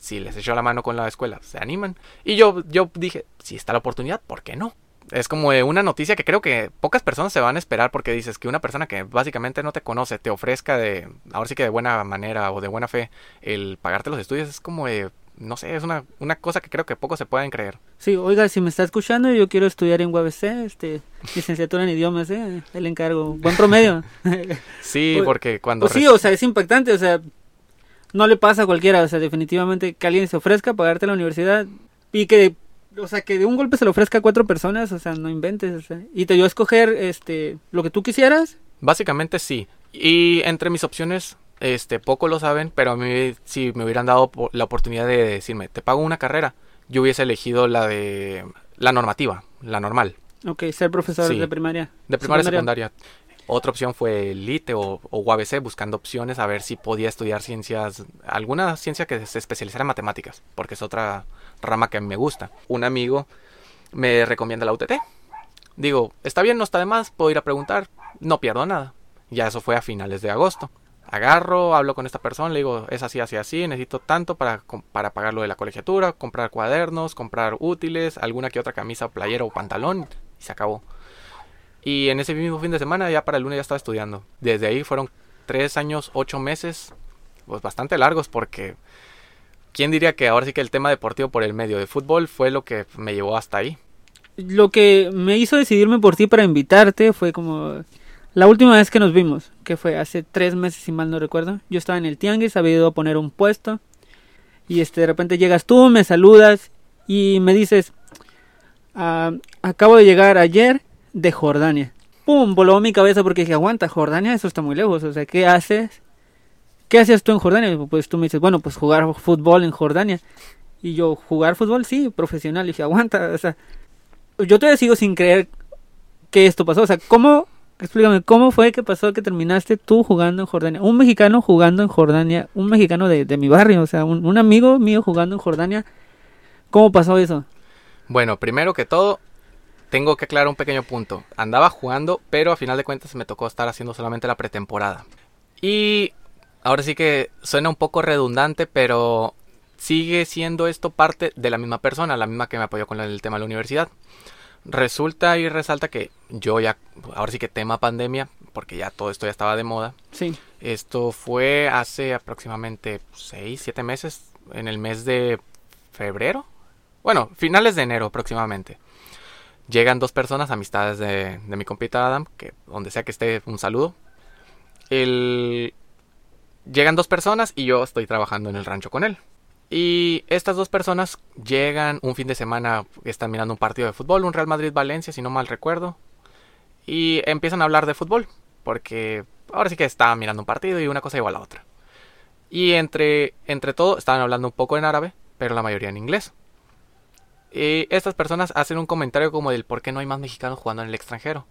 si les echó la mano con la escuela, se animan. Y yo, yo dije, si está la oportunidad, ¿por qué no? Es como una noticia que creo que pocas personas se van a esperar porque dices que una persona que básicamente no te conoce te ofrezca de, ahora sí que de buena manera o de buena fe, el pagarte los estudios es como de, no sé, es una, una cosa que creo que pocos se pueden creer. Sí, oiga, si me está escuchando, yo quiero estudiar en UABC, este, licenciatura en idiomas, ¿eh? El encargo, buen promedio. [laughs] sí, porque cuando... Pues sí, o sea, es impactante, o sea, no le pasa a cualquiera, o sea, definitivamente que alguien se ofrezca a pagarte la universidad y que, o sea, que de un golpe se le ofrezca a cuatro personas, o sea, no inventes, o sea, y te dio a escoger, este, lo que tú quisieras. Básicamente sí, y entre mis opciones este, poco lo saben, pero a mí si me hubieran dado la oportunidad de decirme, te pago una carrera, yo hubiese elegido la de la normativa, la normal. Ok, ser profesor de primaria. De primaria, secundaria. Otra opción fue el ITE o, o UABC, buscando opciones a ver si podía estudiar ciencias, alguna ciencia que se especializara en matemáticas, porque es otra rama que me gusta. Un amigo me recomienda la UTT. Digo, está bien, no está de más, puedo ir a preguntar, no pierdo nada. Ya eso fue a finales de agosto agarro, hablo con esta persona, le digo, es así, así, así, necesito tanto para, para pagar lo de la colegiatura, comprar cuadernos, comprar útiles, alguna que otra camisa, playera o pantalón, y se acabó. Y en ese mismo fin de semana, ya para el lunes ya estaba estudiando. Desde ahí fueron tres años, ocho meses, pues bastante largos porque... ¿Quién diría que ahora sí que el tema deportivo por el medio de fútbol fue lo que me llevó hasta ahí? Lo que me hizo decidirme por ti para invitarte fue como la última vez que nos vimos, que fue hace tres meses, si mal no recuerdo, yo estaba en el Tianguis, había ido a poner un puesto. Y este, de repente llegas tú, me saludas y me dices, ah, acabo de llegar ayer de Jordania. ¡Pum! Voló mi cabeza porque dije, aguanta, Jordania, eso está muy lejos. O sea, ¿qué haces? ¿Qué hacías tú en Jordania? Pues tú me dices, bueno, pues jugar fútbol en Jordania. Y yo, ¿jugar fútbol? Sí, profesional. Y dije, aguanta, o sea, yo todavía sigo sin creer que esto pasó. O sea, ¿cómo explícame, ¿cómo fue que pasó que terminaste tú jugando en Jordania? Un mexicano jugando en Jordania, un mexicano de, mi barrio, o sea, un, amigo mío jugando en Jordania. ¿Cómo pasó eso? Bueno, primero que todo, tengo que aclarar un pequeño punto. Andaba jugando, pero a final de cuentas me tocó estar haciendo solamente la pretemporada. Y ahora sí que suena un poco redundante, pero sigue siendo esto parte de la misma persona, la misma que me apoyó con el tema de la universidad. Resulta y resalta que yo ya, ahora sí que tema pandemia, porque ya todo esto ya estaba de moda. Sí. Esto fue hace aproximadamente 6, 7 meses, en el mes de febrero. Bueno, finales de enero aproximadamente. Llegan dos personas, amistades de, de mi compita Adam, que donde sea que esté, un saludo. El... Llegan dos personas y yo estoy trabajando en el rancho con él. Y estas dos personas llegan un fin de semana, están mirando un partido de fútbol, un Real Madrid-Valencia, si no mal recuerdo, y empiezan a hablar de fútbol, porque ahora sí que estaban mirando un partido y una cosa igual a la otra. Y entre, entre todo estaban hablando un poco en árabe, pero la mayoría en inglés. Y estas personas hacen un comentario como del por qué no hay más mexicanos jugando en el extranjero.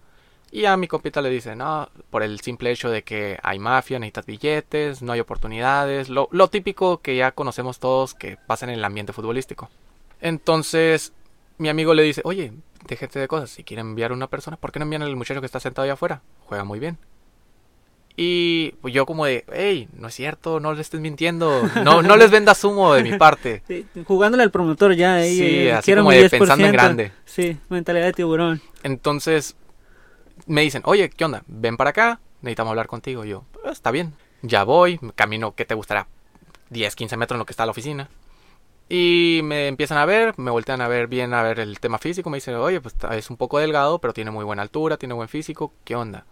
Y a mi compita le dice, no, por el simple hecho de que hay mafia, necesitas billetes, no hay oportunidades, lo, lo típico que ya conocemos todos que pasa en el ambiente futbolístico. Entonces, mi amigo le dice, oye, déjate de cosas, si quieren enviar a una persona, ¿por qué no envían al muchacho que está sentado allá afuera? Juega muy bien. Y pues yo como de, hey, no es cierto, no le estés mintiendo, no, no les vendas humo de mi parte. [laughs] jugándole al promotor ya, ahí, sí, así como de pensando en grande. Sí, mentalidad de tiburón. Entonces, me dicen, oye, ¿qué onda? Ven para acá, necesitamos hablar contigo. yo, ah, está bien. Ya voy, camino, ¿qué te gustará? 10, 15 metros en lo que está la oficina. Y me empiezan a ver, me voltean a ver bien a ver el tema físico. Me dicen, oye, pues es un poco delgado, pero tiene muy buena altura, tiene buen físico. ¿Qué onda?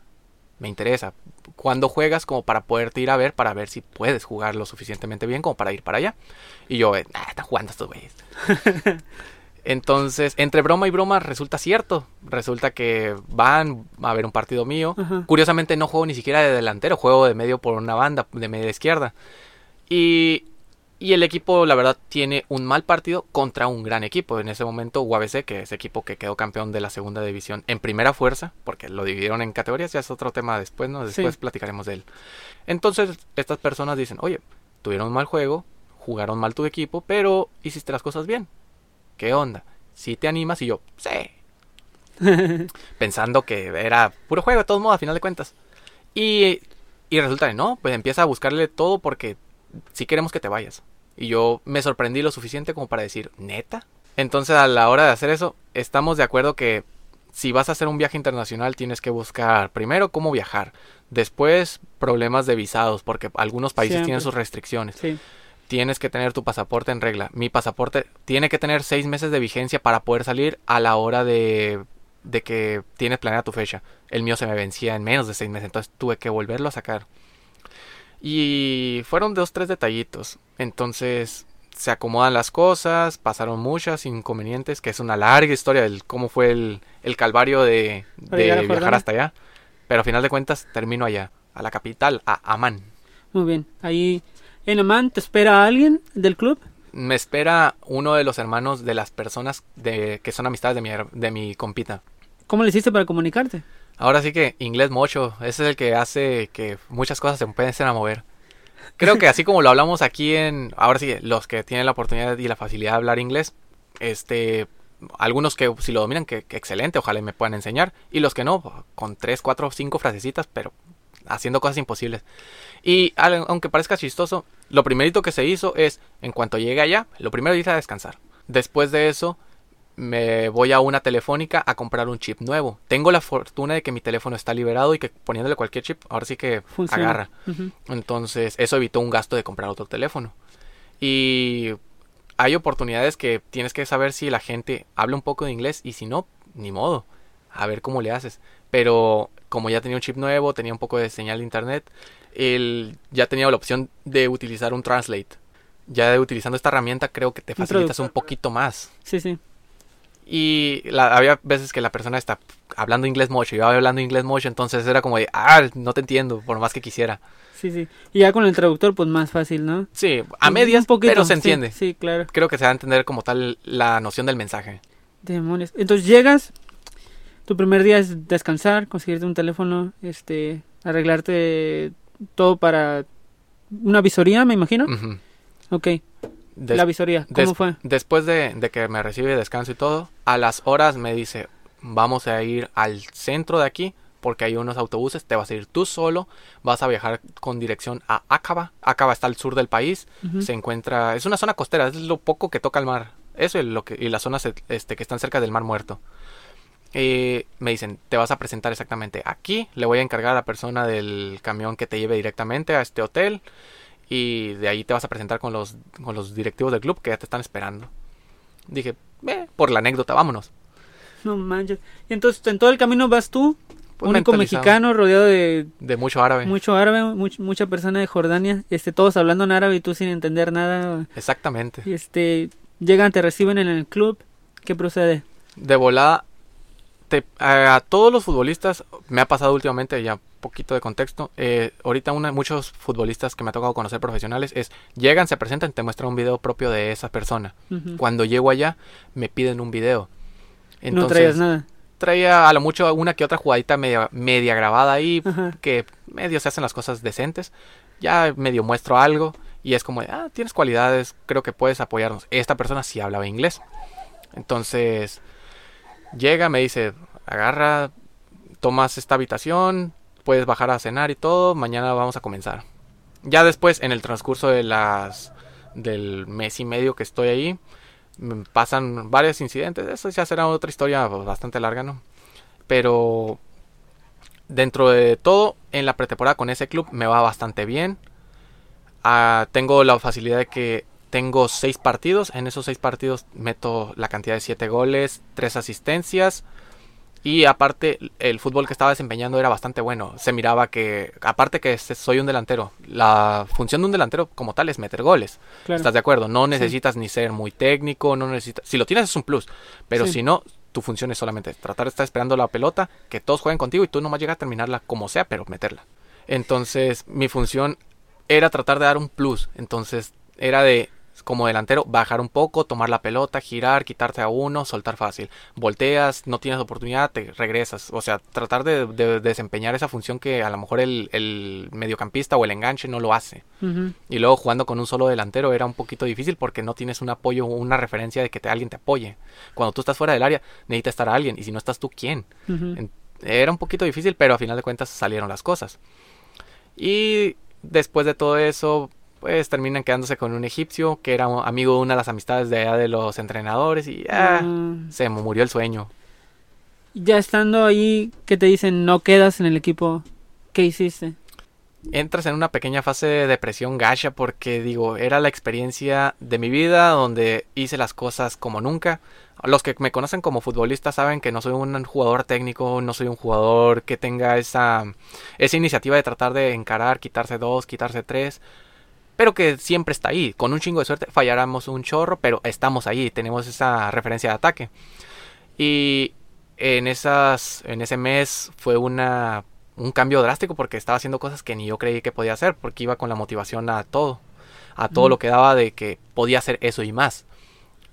Me interesa. ¿Cuándo juegas como para poderte ir a ver, para ver si puedes jugar lo suficientemente bien como para ir para allá? Y yo, ah, están jugando estos güeyes. [laughs] Entonces, entre broma y broma resulta cierto. Resulta que van a ver un partido mío. Curiosamente no juego ni siquiera de delantero, juego de medio por una banda, de media izquierda. Y, y el equipo, la verdad, tiene un mal partido contra un gran equipo. En ese momento, UABC, que es equipo que quedó campeón de la segunda división en primera fuerza, porque lo dividieron en categorías, ya es otro tema después, ¿no? Después platicaremos de él. Entonces, estas personas dicen, oye, tuvieron un mal juego, jugaron mal tu equipo, pero hiciste las cosas bien ¿qué onda? Si te animas y yo, sí. [laughs] Pensando que era puro juego, de todos modos, a final de cuentas. Y, y resulta que no, pues empieza a buscarle todo porque si queremos que te vayas. Y yo me sorprendí lo suficiente como para decir, ¿neta? Entonces a la hora de hacer eso, estamos de acuerdo que si vas a hacer un viaje internacional tienes que buscar primero cómo viajar, después problemas de visados, porque algunos países tienen sus restricciones. tienes que tener tu pasaporte en regla. Mi pasaporte tiene que tener seis meses de vigencia para poder salir a la hora de, de que tienes planeada tu fecha. El mío se me vencía en menos de seis meses, entonces tuve que volverlo a sacar. Y fueron dos, tres detallitos. Entonces se acomodan las cosas, pasaron muchas inconvenientes, que es una larga historia del cómo fue el, el calvario de, de viajar hasta allá. Pero a final de cuentas termino allá, a la capital, a Amán. Muy bien. Ahí en Amán te espera alguien del club. Me espera uno de los hermanos de las personas de, que son amistades de mi, de mi compita. ¿Cómo le hiciste para comunicarte? Ahora sí que inglés mocho, ese es el que hace que muchas cosas se empiecen a mover. Creo que así como lo hablamos aquí en, ahora sí, los que tienen la oportunidad y la facilidad de hablar inglés, este, algunos que si lo dominan, que, excelente, ojalá me puedan enseñar, y los que no, con tres, cuatro, cinco frasecitas, pero haciendo cosas imposibles. Y aunque parezca chistoso, lo primerito que se hizo es, en cuanto llegue allá, lo primero hice a descansar. Después de eso, me voy a una telefónica a comprar un chip nuevo. Tengo la fortuna de que mi teléfono está liberado y que poniéndole cualquier chip, ahora sí que Funciona. agarra. Entonces, eso evitó un gasto de comprar otro teléfono. Y hay oportunidades que tienes que saber si la gente habla un poco de inglés y si no, ni modo. A ver cómo le haces. Pero como ya tenía un chip nuevo, tenía un poco de señal de internet, el, ya tenía la opción de utilizar un translate. Ya utilizando esta herramienta creo que te facilitas un poquito más. Sí, sí. Y la- había veces que la persona está hablando inglés mucho yo hablando inglés mucho, entonces era como de, ah, no te entiendo, por más que quisiera. Sí, sí. Y ya con el traductor, pues más fácil, ¿no? Sí, a medias, un poquito, pero se entiende. Sí, claro. Creo que se va a entender como tal la noción del mensaje. Demonios. Entonces llegas, tu primer día es descansar, conseguirte un teléfono, este, arreglarte todo para una visoría, me imagino. Ujú. Ok, Des- la visoría, ¿cómo des- fue? Después de, de que me recibe descanso y todo, a las horas me dice, vamos a ir al centro de aquí porque hay unos autobuses, te vas a ir tú solo, vas a viajar con dirección a Acaba. Acaba está al sur del país, se encuentra, es una zona costera, es lo poco que toca el mar. Eso y, lo que, y las zonas este, que están cerca del mar muerto. Eh, me dicen, te vas a presentar exactamente aquí, le voy a encargar a la persona del camión que te lleve directamente a este hotel y de ahí te vas a presentar con los, con los directivos del club que ya te están esperando. Dije, eh, por la anécdota, vámonos. No manches. Y entonces en todo el camino vas tú, Pues único mexicano, rodeado de De mucho árabe. mucho árabe, much- mucha persona de Jordania, este, todos hablando en árabe y tú sin entender nada. Exactamente. Este, llegan, te reciben en el club. ¿Qué procede? De volada, te- a, a todos los futbolistas, me ha pasado últimamente, ya poquito de contexto, eh, ahorita una, muchos futbolistas que me ha tocado conocer profesionales es, llegan, se presentan, te muestran un video propio de esa persona. Cuando llego allá, me piden un video. no traías nada. traía a lo mucho una que otra jugadita media, media grabada ahí, que medio se hacen las cosas decentes. Ya medio muestro algo y es como, ah, tienes cualidades, creo que puedes apoyarnos. Esta persona sí hablaba inglés. Entonces, llega, me dice, agarra, tomas esta habitación, puedes bajar a cenar y todo, mañana vamos a comenzar. Ya después, en el transcurso de las del mes y medio que estoy ahí, me pasan varios incidentes. Eso ya será otra historia bastante larga, ¿no? Pero dentro de todo, en la pretemporada con ese club me va bastante bien. Ah, tengo la facilidad de que tengo seis partidos. En esos seis partidos meto la cantidad de siete goles, tres asistencias. Y aparte, el fútbol que estaba desempeñando era bastante bueno. Se miraba que, aparte que soy un delantero, la función de un delantero como tal es meter goles. Claro. ¿Estás de acuerdo? No necesitas ni ser muy técnico, no necesitas... Si lo tienes es un plus, pero Sí. si no, tu función es solamente tratar de estar esperando la pelota, que todos jueguen contigo y tú nomás llegas a terminarla como sea, pero meterla. Entonces, mi función era tratar de dar un plus. Entonces, era de, como delantero, bajar un poco, tomar la pelota, girar, quitarte a uno, soltar fácil. Volteas, no tienes oportunidad, te regresas. O sea, tratar de, de desempeñar esa función que a lo mejor el, el mediocampista o el enganche no lo hace. Y luego jugando con un solo delantero era un poquito difícil porque no tienes un apoyo o una referencia de que te, alguien te apoye. Cuando tú estás fuera del área, necesita estar alguien. Y si no estás tú, ¿quién? Era un poquito difícil, pero a final de cuentas salieron las cosas. Y después de todo eso, pues terminan quedándose con un egipcio que era amigo de una de las amistades de allá de los entrenadores y ah, Ah, se me murió el sueño. ya estando ahí, que te dicen no quedas en el equipo, ¿qué hiciste? entras en una pequeña fase de depresión gacha porque digo, era la experiencia de mi vida donde hice las cosas como nunca. Los que me conocen como futbolista saben que no soy un jugador técnico, no soy un jugador que tenga esa, esa iniciativa de tratar de encarar, quitarse dos, quitarse tres, pero que siempre está ahí. Con un chingo de suerte falláramos un chorro, pero estamos ahí, tenemos esa referencia de ataque. Y en, esas, en ese mes fue una un cambio drástico porque estaba haciendo cosas que ni yo creí que podía hacer, porque iba con la motivación a todo, a todo lo que daba de que podía hacer eso y más.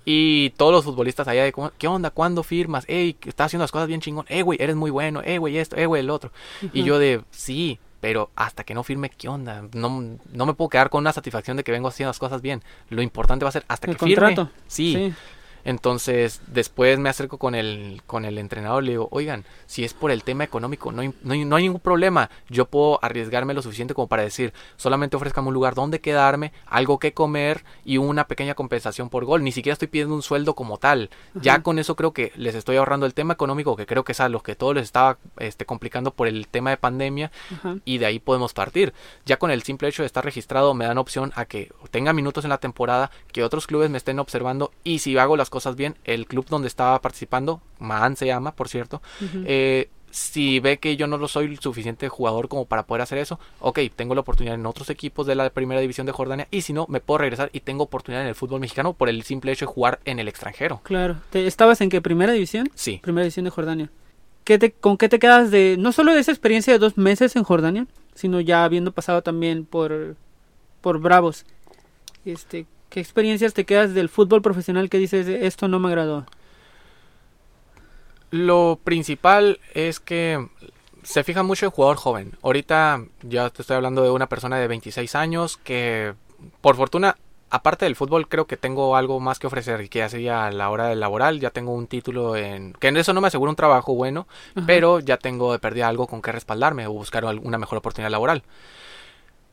Y todos los futbolistas allá de, ¿qué onda? ¿Cuándo firmas? Ey, estás haciendo las cosas bien chingón. Eh, güey, eres muy bueno. Eh, güey, esto. Eh, güey, el otro. Y yo de, sí, pero hasta que no firme, ¿qué onda? No, no me puedo quedar con una satisfacción de que vengo haciendo las cosas bien. Lo importante va a ser hasta que firme. Sí. sí. Entonces, después me acerco con el, con el entrenador y le digo, oigan, si es por el tema económico, no hay, no, hay, ningún problema. Yo puedo arriesgarme lo suficiente como para decir, solamente ofrezcame un lugar donde quedarme, algo que comer y una pequeña compensación por gol. Ni siquiera estoy pidiendo un sueldo como tal. Ya con eso creo que les estoy ahorrando el tema económico, que creo que es a lo que todo les estaba este, complicando por el tema de pandemia. Y de ahí podemos partir. Ya con el simple hecho de estar registrado me dan opción a que tenga minutos en la temporada, que otros clubes me estén observando y si hago las cosas bien, el club donde estaba participando, Maan se llama, por cierto, eh, si ve que yo no lo soy el suficiente jugador como para poder hacer eso, ok, tengo la oportunidad en otros equipos de la primera división de Jordania y si no, me puedo regresar y tengo oportunidad en el fútbol mexicano por el simple hecho de jugar en el extranjero. Claro, ¿estabas en qué? ¿Primera división? Sí. Primera división de Jordania. ¿Qué te, ¿Con qué te quedas de, no solo de esa experiencia de dos meses en Jordania, sino ya habiendo pasado también por, por Bravos? Este, ¿Qué experiencias te quedas del fútbol profesional que dices esto no me agradó? Lo principal es que se fija mucho en jugador joven. Ahorita ya te estoy hablando de una persona de 26 años que por fortuna aparte del fútbol creo que tengo algo más que ofrecer que ya sería a la hora del laboral ya tengo un título en que en eso no me aseguro un trabajo bueno pero ya tengo de perder algo con que respaldarme o buscar una mejor oportunidad laboral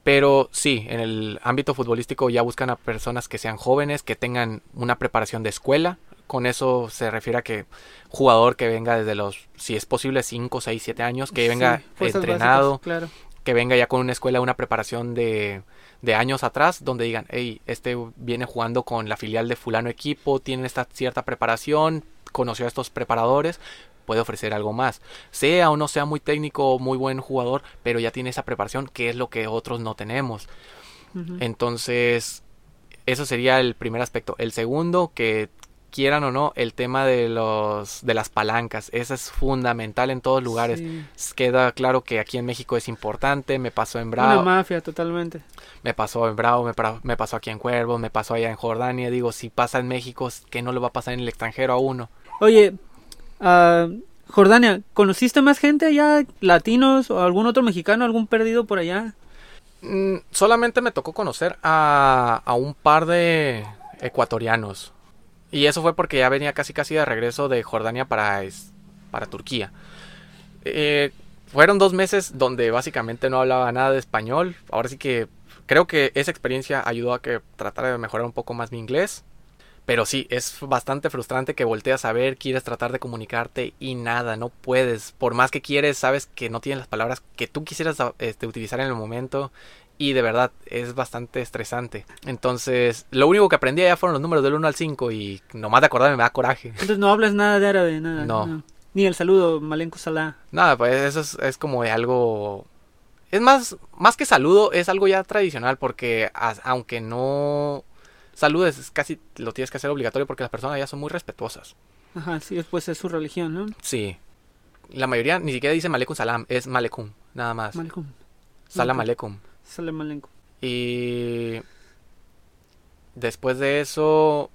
pero sí, en el ámbito futbolístico ya buscan a personas que sean jóvenes, que tengan una preparación de escuela. Con eso se refiere a que jugador que venga desde los, si es posible, 5, 6, 7 años, que venga entrenado, que venga ya con una escuela, una preparación de, de años atrás, donde digan, hey, este viene jugando con la filial de fulano equipo, tiene esta cierta preparación, conoció a estos preparadores, puede ofrecer algo más. Sea o no sea muy técnico o muy buen jugador, pero ya tiene esa preparación que es lo que otros no tenemos. Entonces, eso sería el primer aspecto. El segundo, que quieran o no, el tema de los de las palancas, eso es fundamental en todos lugares. Queda claro que aquí en México es importante, me pasó en Bravo. Una mafia totalmente. Me pasó en Bravo, me, pasó aquí en Cuervo, me pasó allá en Jordania, digo, si pasa en México, ¿qué no le va a pasar en el extranjero a uno? Oye, Jordania, ¿conociste más gente allá, latinos o algún otro mexicano, algún perdido por allá? Mm, solamente me tocó conocer a, a, un par de ecuatorianos. Y eso fue porque ya venía casi casi de regreso de Jordania para, para Turquía. Eh, fueron dos meses donde básicamente no hablaba nada de español. Ahora sí que creo que esa experiencia ayudó a que tratara de mejorar un poco más mi inglés. Pero sí, es bastante frustrante que volteas a ver, quieres tratar de comunicarte y nada, no puedes. Por más que quieres, sabes que no tienes las palabras que tú quisieras este, utilizar en el momento. Y de verdad, es bastante estresante. Entonces, lo único que aprendí allá fueron los números del 1 al 5 y nomás de acordarme me da coraje. Entonces no hablas nada de árabe, nada. No. Ni el saludo, Malenko Salah. Nada, pues eso es, como algo... Es más, más que saludo, es algo ya tradicional porque aunque no saludes, es casi lo tienes que hacer obligatorio porque las personas ya son muy respetuosas. Ajá, sí, después es su religión, ¿no? Sí. La mayoría ni siquiera dice Malekum Salam, es Malekum, nada más. Malekum. Salam Aleikum. Salam Aleikum. Y después de eso,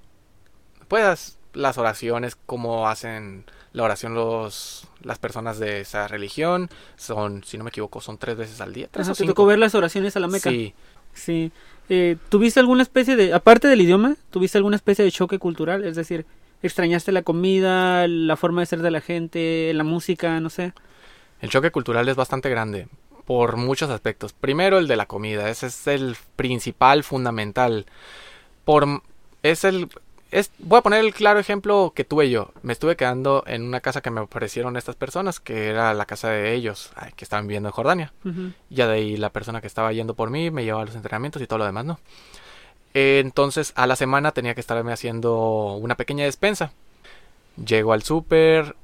pues las oraciones, como hacen la oración los las personas de esa religión, son, si no me equivoco, son tres veces al día. Tres ¿Te tocó ver las oraciones a la Meca? Sí. Sí. Eh, ¿Tuviste alguna especie de, aparte del idioma, tuviste alguna especie de choque cultural? Es decir, ¿extrañaste la comida, la forma de ser de la gente, la música, no sé? El choque cultural es bastante grande por muchos aspectos. Primero el de la comida, ese es el principal, fundamental. Por, es el, es, voy a poner el claro ejemplo que tuve yo. Me estuve quedando en una casa que me ofrecieron estas personas, que era la casa de ellos, ay, que estaban viviendo en Jordania. Ya de ahí la persona que estaba yendo por mí me llevaba a los entrenamientos y todo lo demás, ¿no? Eh, Entonces a la semana tenía que estarme haciendo una pequeña despensa. Llego al súper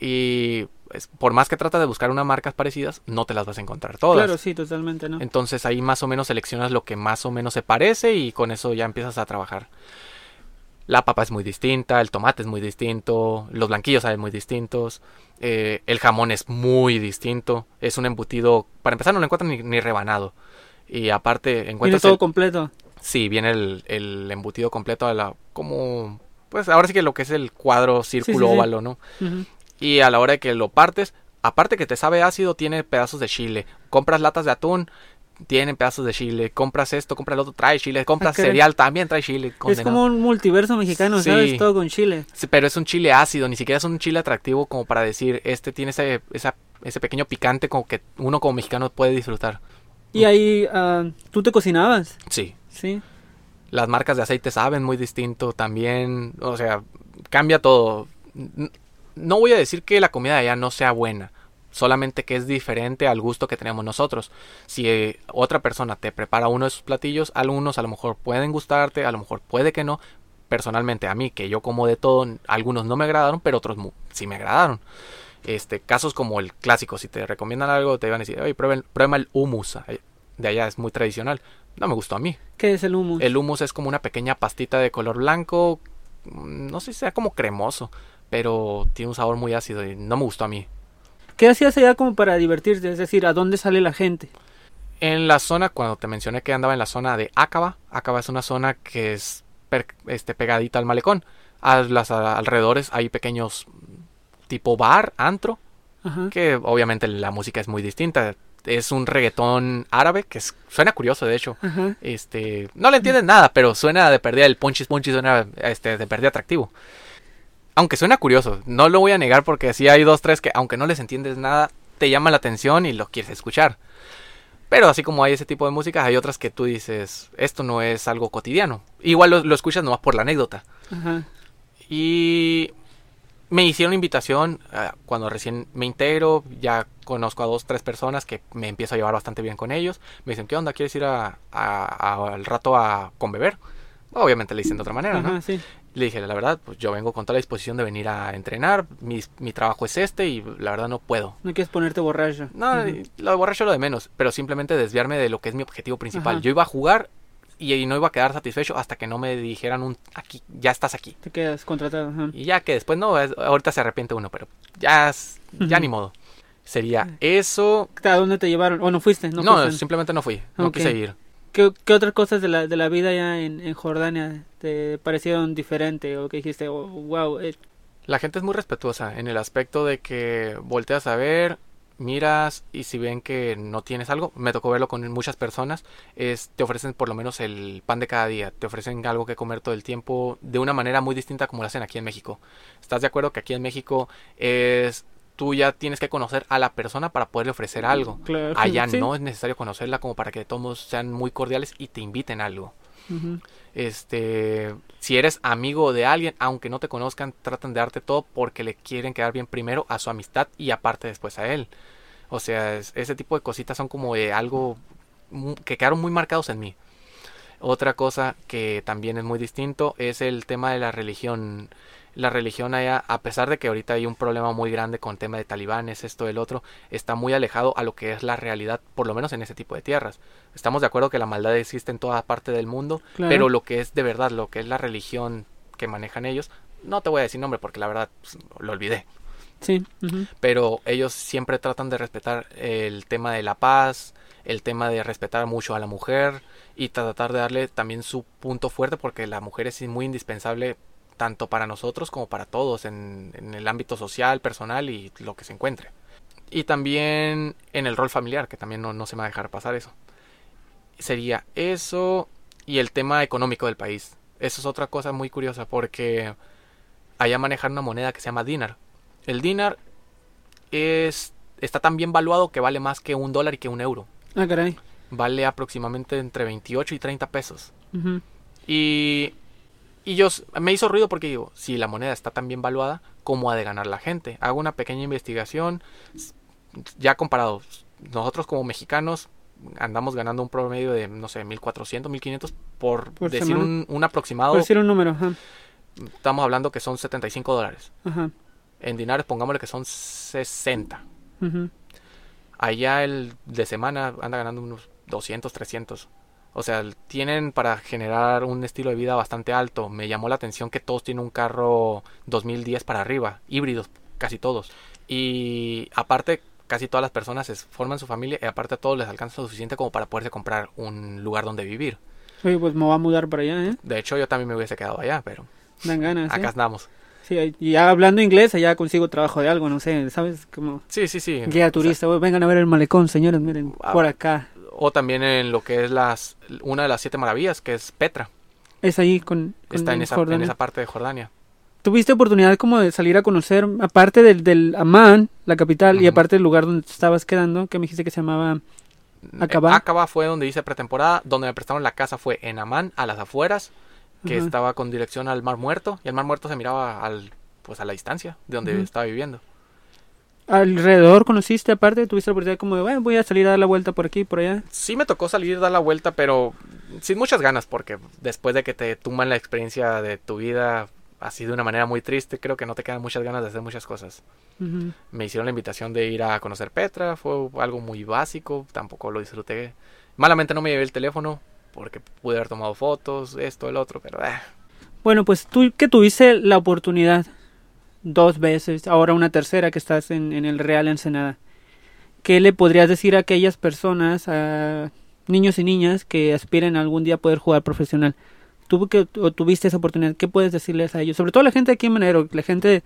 y pues, por más que trata de buscar unas marcas parecidas, no te las vas a encontrar todas. Claro, sí, totalmente, ¿no? Entonces ahí más o menos seleccionas lo que más o menos se parece y con eso ya empiezas a trabajar. La papa es muy distinta, el tomate es muy distinto, los blanquillos saben muy distintos, eh, el jamón es muy distinto, es un embutido, para empezar no lo encuentran ni, ni rebanado. Y aparte Viene encuentras... todo el- completo. sí, viene el, el embutido completo a la... como... Pues ahora sí que lo que es el cuadro, círculo, sí, sí. óvalo, ¿no? Y a la hora de que lo partes, aparte que te sabe ácido, tiene pedazos de chile. Compras latas de atún, tienen pedazos de chile. Compras esto, compras el otro, trae chile. Compras cereal, también trae chile. Es como un multiverso mexicano, Sí. ¿sabes? Todo con Chile. Sí, pero es un chile ácido, ni siquiera es un chile atractivo como para decir, este tiene ese, esa- ese pequeño picante como que uno como mexicano puede disfrutar. Y ahí, ah, ¿tú te cocinabas? Sí. Sí. Las marcas de aceite saben muy distinto también. O sea, cambia todo. No voy a decir que la comida de allá no sea buena. Solamente que es diferente al gusto que tenemos nosotros. Si eh, otra persona te prepara uno de sus platillos, algunos a lo mejor pueden gustarte, a lo mejor puede que no. Personalmente a mí, que yo como de todo, algunos no me agradaron, pero otros sí me agradaron. Este, casos como el clásico, si te recomiendan algo, te van a decir, oye, prueben, prueba el hummus. De allá es muy tradicional. No me gustó a mí. ¿Qué es el hummus? El hummus es como una pequeña pastita de color blanco. mm, No sé si sea como cremoso, pero tiene un sabor muy ácido y no me gustó a mí. ¿Qué hacías allá como para divertirte? Es decir, ¿a dónde sale la gente? En la zona, cuando te mencioné que andaba en la zona de Acaba, Acaba es una zona que es per- este, pegadita al malecón. A las a- alrededores hay pequeños mm, tipo bar, antro, Ajá. que obviamente la música es muy distinta. Es un reggaetón árabe que es- suena curioso, de hecho. Ajá. Este, no le entiendes nada, pero suena de perdida el punchis punchis suena este de perdida atractivo. Aunque suena curioso, no lo voy a negar porque sí hay dos tres que aunque no les entiendes nada, te llama la atención y lo quieres escuchar. Pero así como hay ese tipo de música, hay otras que tú dices, esto no es algo cotidiano. Igual lo, lo escuchas nomás por la anécdota. Ajá. Y me hicieron invitación ah, cuando recién me integro, ya conozco a dos, tres personas que me empiezo a llevar bastante bien con ellos. Me dicen, ¿qué onda? ¿Quieres ir a, a- a- al rato a con beber? Obviamente le dicen de otra manera, ¿no? Sí. Le dije, la verdad, pues yo vengo con toda la disposición de venir a entrenar, mi, mi trabajo es este y la verdad no puedo. No quieres ponerte borracho. No, y lo de borracho lo de menos, pero simplemente desviarme de lo que es mi objetivo principal. Ajá. Yo iba a jugar y, y no iba a quedar satisfecho hasta que no me dijeran un aquí, ya estás aquí. Te quedas contratado. ajá. Y ya que después no, es- ahorita se arrepiente uno, pero ya, es- ya ni modo. Sería eso. ¿A dónde te llevaron? ¿O no fuiste? No, No, fuiste. simplemente no fui, no quise ir. ¿Qué, otras cosas de la, de la vida allá en, en Jordania te parecieron diferente o que dijiste, oh, wow, eh, La gente es muy respetuosa en el aspecto de que volteas a ver, miras y si ven que no tienes algo, me tocó verlo con muchas personas, es te ofrecen por lo menos el pan de cada día, te ofrecen algo que comer todo el tiempo de una manera muy distinta como lo hacen aquí en México. ¿Estás de acuerdo que aquí en México es tú ya tienes que conocer a la persona para poderle ofrecer algo? claro. Allá sí. no es necesario conocerla como para que todos sean muy cordiales y te inviten a algo. Este, si eres amigo de alguien, aunque no te conozcan, tratan de darte todo porque le quieren quedar bien primero a su amistad y aparte después a él. O sea, es- ese tipo de cositas son como de algo que quedaron muy marcados en mí. Otra cosa que también es muy distinto es el tema de la religión. La religión allá, a pesar de que ahorita hay un problema muy grande con tema de talibanes, esto, el otro, está muy alejado a lo que es la realidad, por lo menos en ese tipo de tierras. Estamos de acuerdo que la maldad existe en toda parte del mundo, Claro. pero lo que es de verdad, lo que es la religión que manejan ellos, no te voy a decir nombre porque la verdad pues, lo olvidé. Sí. Pero ellos siempre tratan de respetar el tema de la paz, el tema de respetar mucho a la mujer y tratar de darle también su punto fuerte porque la mujer es muy indispensable tanto para nosotros como para todos en, en el ámbito social, personal y lo que se encuentre. Y también en el rol familiar, que también no, no se me va a dejar pasar eso. Sería eso y el tema económico del país. Eso es otra cosa muy curiosa porque allá manejan una moneda que se llama dinar. El dinar es, está tan bien valuado que vale más que un dólar y que un euro. Ah, caray. Vale aproximadamente entre 28 y 30 pesos. Y, Y yo me hizo ruido porque digo, si la moneda está tan bien valuada, ¿cómo ha de ganar la gente? Hago una pequeña investigación, ya comparado, nosotros como mexicanos andamos ganando un promedio de, no sé, 1400, 1500 por, por decir un, un, aproximado. Por decir un número, Estamos hablando que son 75 dólares. En dinares pongámosle que son 60. Allá el de semana anda ganando unos 200, 300. O sea, tienen para generar un estilo de vida bastante alto. Me llamó la atención que todos tienen un carro 2010 para arriba, híbridos, casi todos. Y aparte, casi todas las personas forman su familia y aparte a todos les alcanza lo suficiente como para poderse comprar un lugar donde vivir. Oye, pues me voy a mudar para allá, ¿eh? De hecho, yo también me hubiese quedado allá, pero... Dan ganas, Acá andamos. Sí, y ya hablando inglés, allá consigo trabajo de algo, no sé, ¿sabes? Como sí, sí, sí. Guía turista, vengan a ver el malecón, señores, miren, ah, por acá. O también en lo que es las una de las siete maravillas, que es Petra. Es ahí con, Está en esa, en esa parte de Jordania. ¿Tuviste oportunidad como de salir a conocer, aparte del, del Amán, la capital, y aparte del lugar donde estabas quedando, que me dijiste que se llamaba Acaba? Acaba fue donde hice pretemporada, donde me prestaron la casa fue en Amán, a las afueras, que estaba con dirección al Mar Muerto, y el Mar Muerto se miraba al, pues a la distancia de donde estaba viviendo. ¿Alrededor conociste aparte? ¿Tuviste la oportunidad como de, bueno, voy a salir a dar la vuelta por aquí, por allá? Sí me tocó salir a dar la vuelta, pero sin muchas ganas, porque después de que te tumban la experiencia de tu vida así de una manera muy triste, creo que no te quedan muchas ganas de hacer muchas cosas. Me hicieron la invitación de ir a conocer Petra, fue algo muy básico, tampoco lo disfruté. Malamente no me llevé el teléfono porque pude haber tomado fotos, esto, el otro, pero... Eh. Bueno, pues tú que tuviste la oportunidad dos veces, ahora una tercera que estás en, el Real Ensenada, ¿qué le podrías decir a aquellas personas, a niños y niñas que aspiren algún día a poder jugar profesional? tú que tuviste esa oportunidad, ¿qué puedes decirles a ellos? Sobre todo la gente aquí en Manero, la gente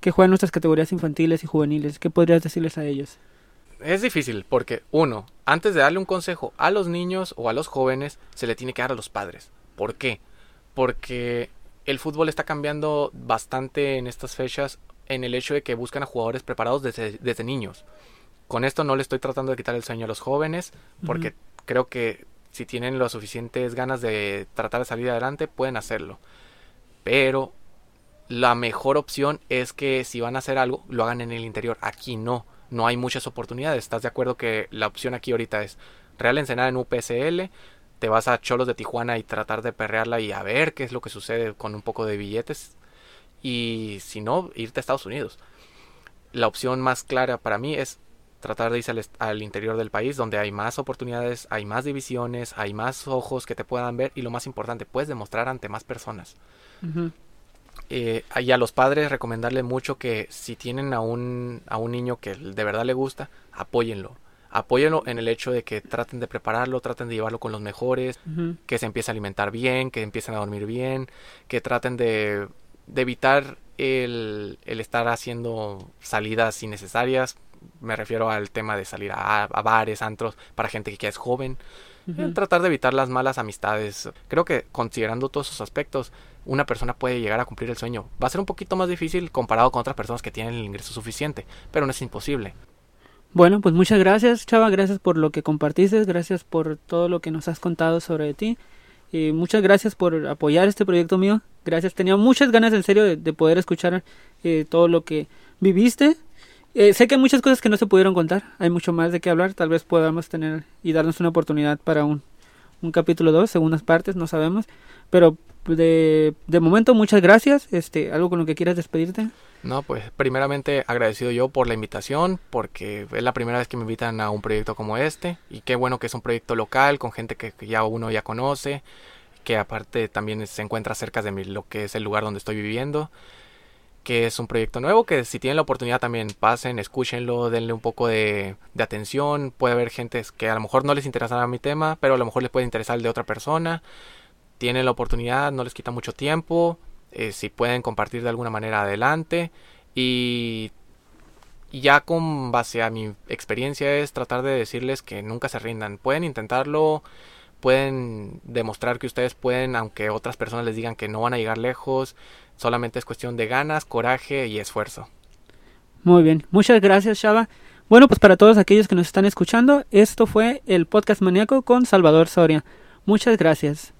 que juega en nuestras categorías infantiles y juveniles, ¿qué podrías decirles a ellos? Es difícil porque, uno, antes de darle un consejo a los niños o a los jóvenes, se le tiene que dar a los padres. ¿Por qué? Porque el fútbol está cambiando bastante en estas fechas en el hecho de que buscan a jugadores preparados desde, niños. Con esto no le estoy tratando de quitar el sueño a los jóvenes, porque creo que si tienen las suficientes ganas de tratar de salir adelante, pueden hacerlo. Pero la mejor opción es que si van a hacer algo, lo hagan en el interior. Aquí no, no hay muchas oportunidades. ¿Estás de acuerdo que la opción aquí ahorita es Real Ensenada en UPSL? Te vas a Cholos de Tijuana y tratar de perrearla y a ver qué es lo que sucede con un poco de billetes. Y si no, irte a Estados Unidos. La opción más clara para mí es tratar de irse al, interior del país donde hay más oportunidades, hay más divisiones, hay más ojos que te puedan ver y lo más importante, puedes demostrar ante más personas. Eh, y a los padres recomendarle mucho que si tienen a un, a un niño que de verdad le gusta, apóyenlo. Apóyenlo en el hecho de que traten de prepararlo, traten de llevarlo con los mejores, que se empiece a alimentar bien, que empiecen a dormir bien, que traten de, de evitar el, el, estar haciendo salidas innecesarias me refiero al tema de salir a, bares, antros, para gente que ya es joven. Tratar de evitar las malas amistades. Creo que considerando todos esos aspectos, una persona puede llegar a cumplir el sueño. Va a ser un poquito más difícil comparado con otras personas que tienen el ingreso suficiente, pero no es imposible. Bueno, pues muchas gracias, Chava. Gracias por lo que compartiste. Gracias por todo lo que nos has contado sobre ti. Y muchas gracias por apoyar este proyecto mío. Gracias. Tenía muchas ganas, en serio, de, poder escuchar eh, todo lo que viviste eh, sé que hay muchas cosas que no se pudieron contar, hay mucho más de qué hablar, tal vez podamos tener y darnos una oportunidad para un, un capítulo 2, segundas partes, no sabemos, pero de, de momento muchas gracias, este, algo con lo que quieras despedirte. No, pues primeramente agradecido yo por la invitación, porque es la primera vez que me invitan a un proyecto como este, y qué bueno que es un proyecto local, con gente que, ya uno ya conoce, que aparte también se encuentra cerca de lo que es el lugar donde estoy viviendo que es un proyecto nuevo, que si tienen la oportunidad también pasen, escúchenlo, denle un poco de, atención. Puede haber gente que a lo mejor no les interesará mi tema, pero a lo mejor les puede interesar el de otra persona. Tienen la oportunidad, no les quita mucho tiempo. Eh, si pueden compartir de alguna manera adelante. Y, ya con base a mi experiencia es tratar de decirles que nunca se rindan. Pueden intentarlo, pueden demostrar que ustedes pueden, aunque otras personas les digan que no van a llegar lejos Solamente es cuestión de ganas, coraje y esfuerzo. Muy bien, muchas gracias Shaba. Bueno, pues para todos aquellos que nos están escuchando, esto fue el podcast maníaco con Salvador Soria. Muchas gracias.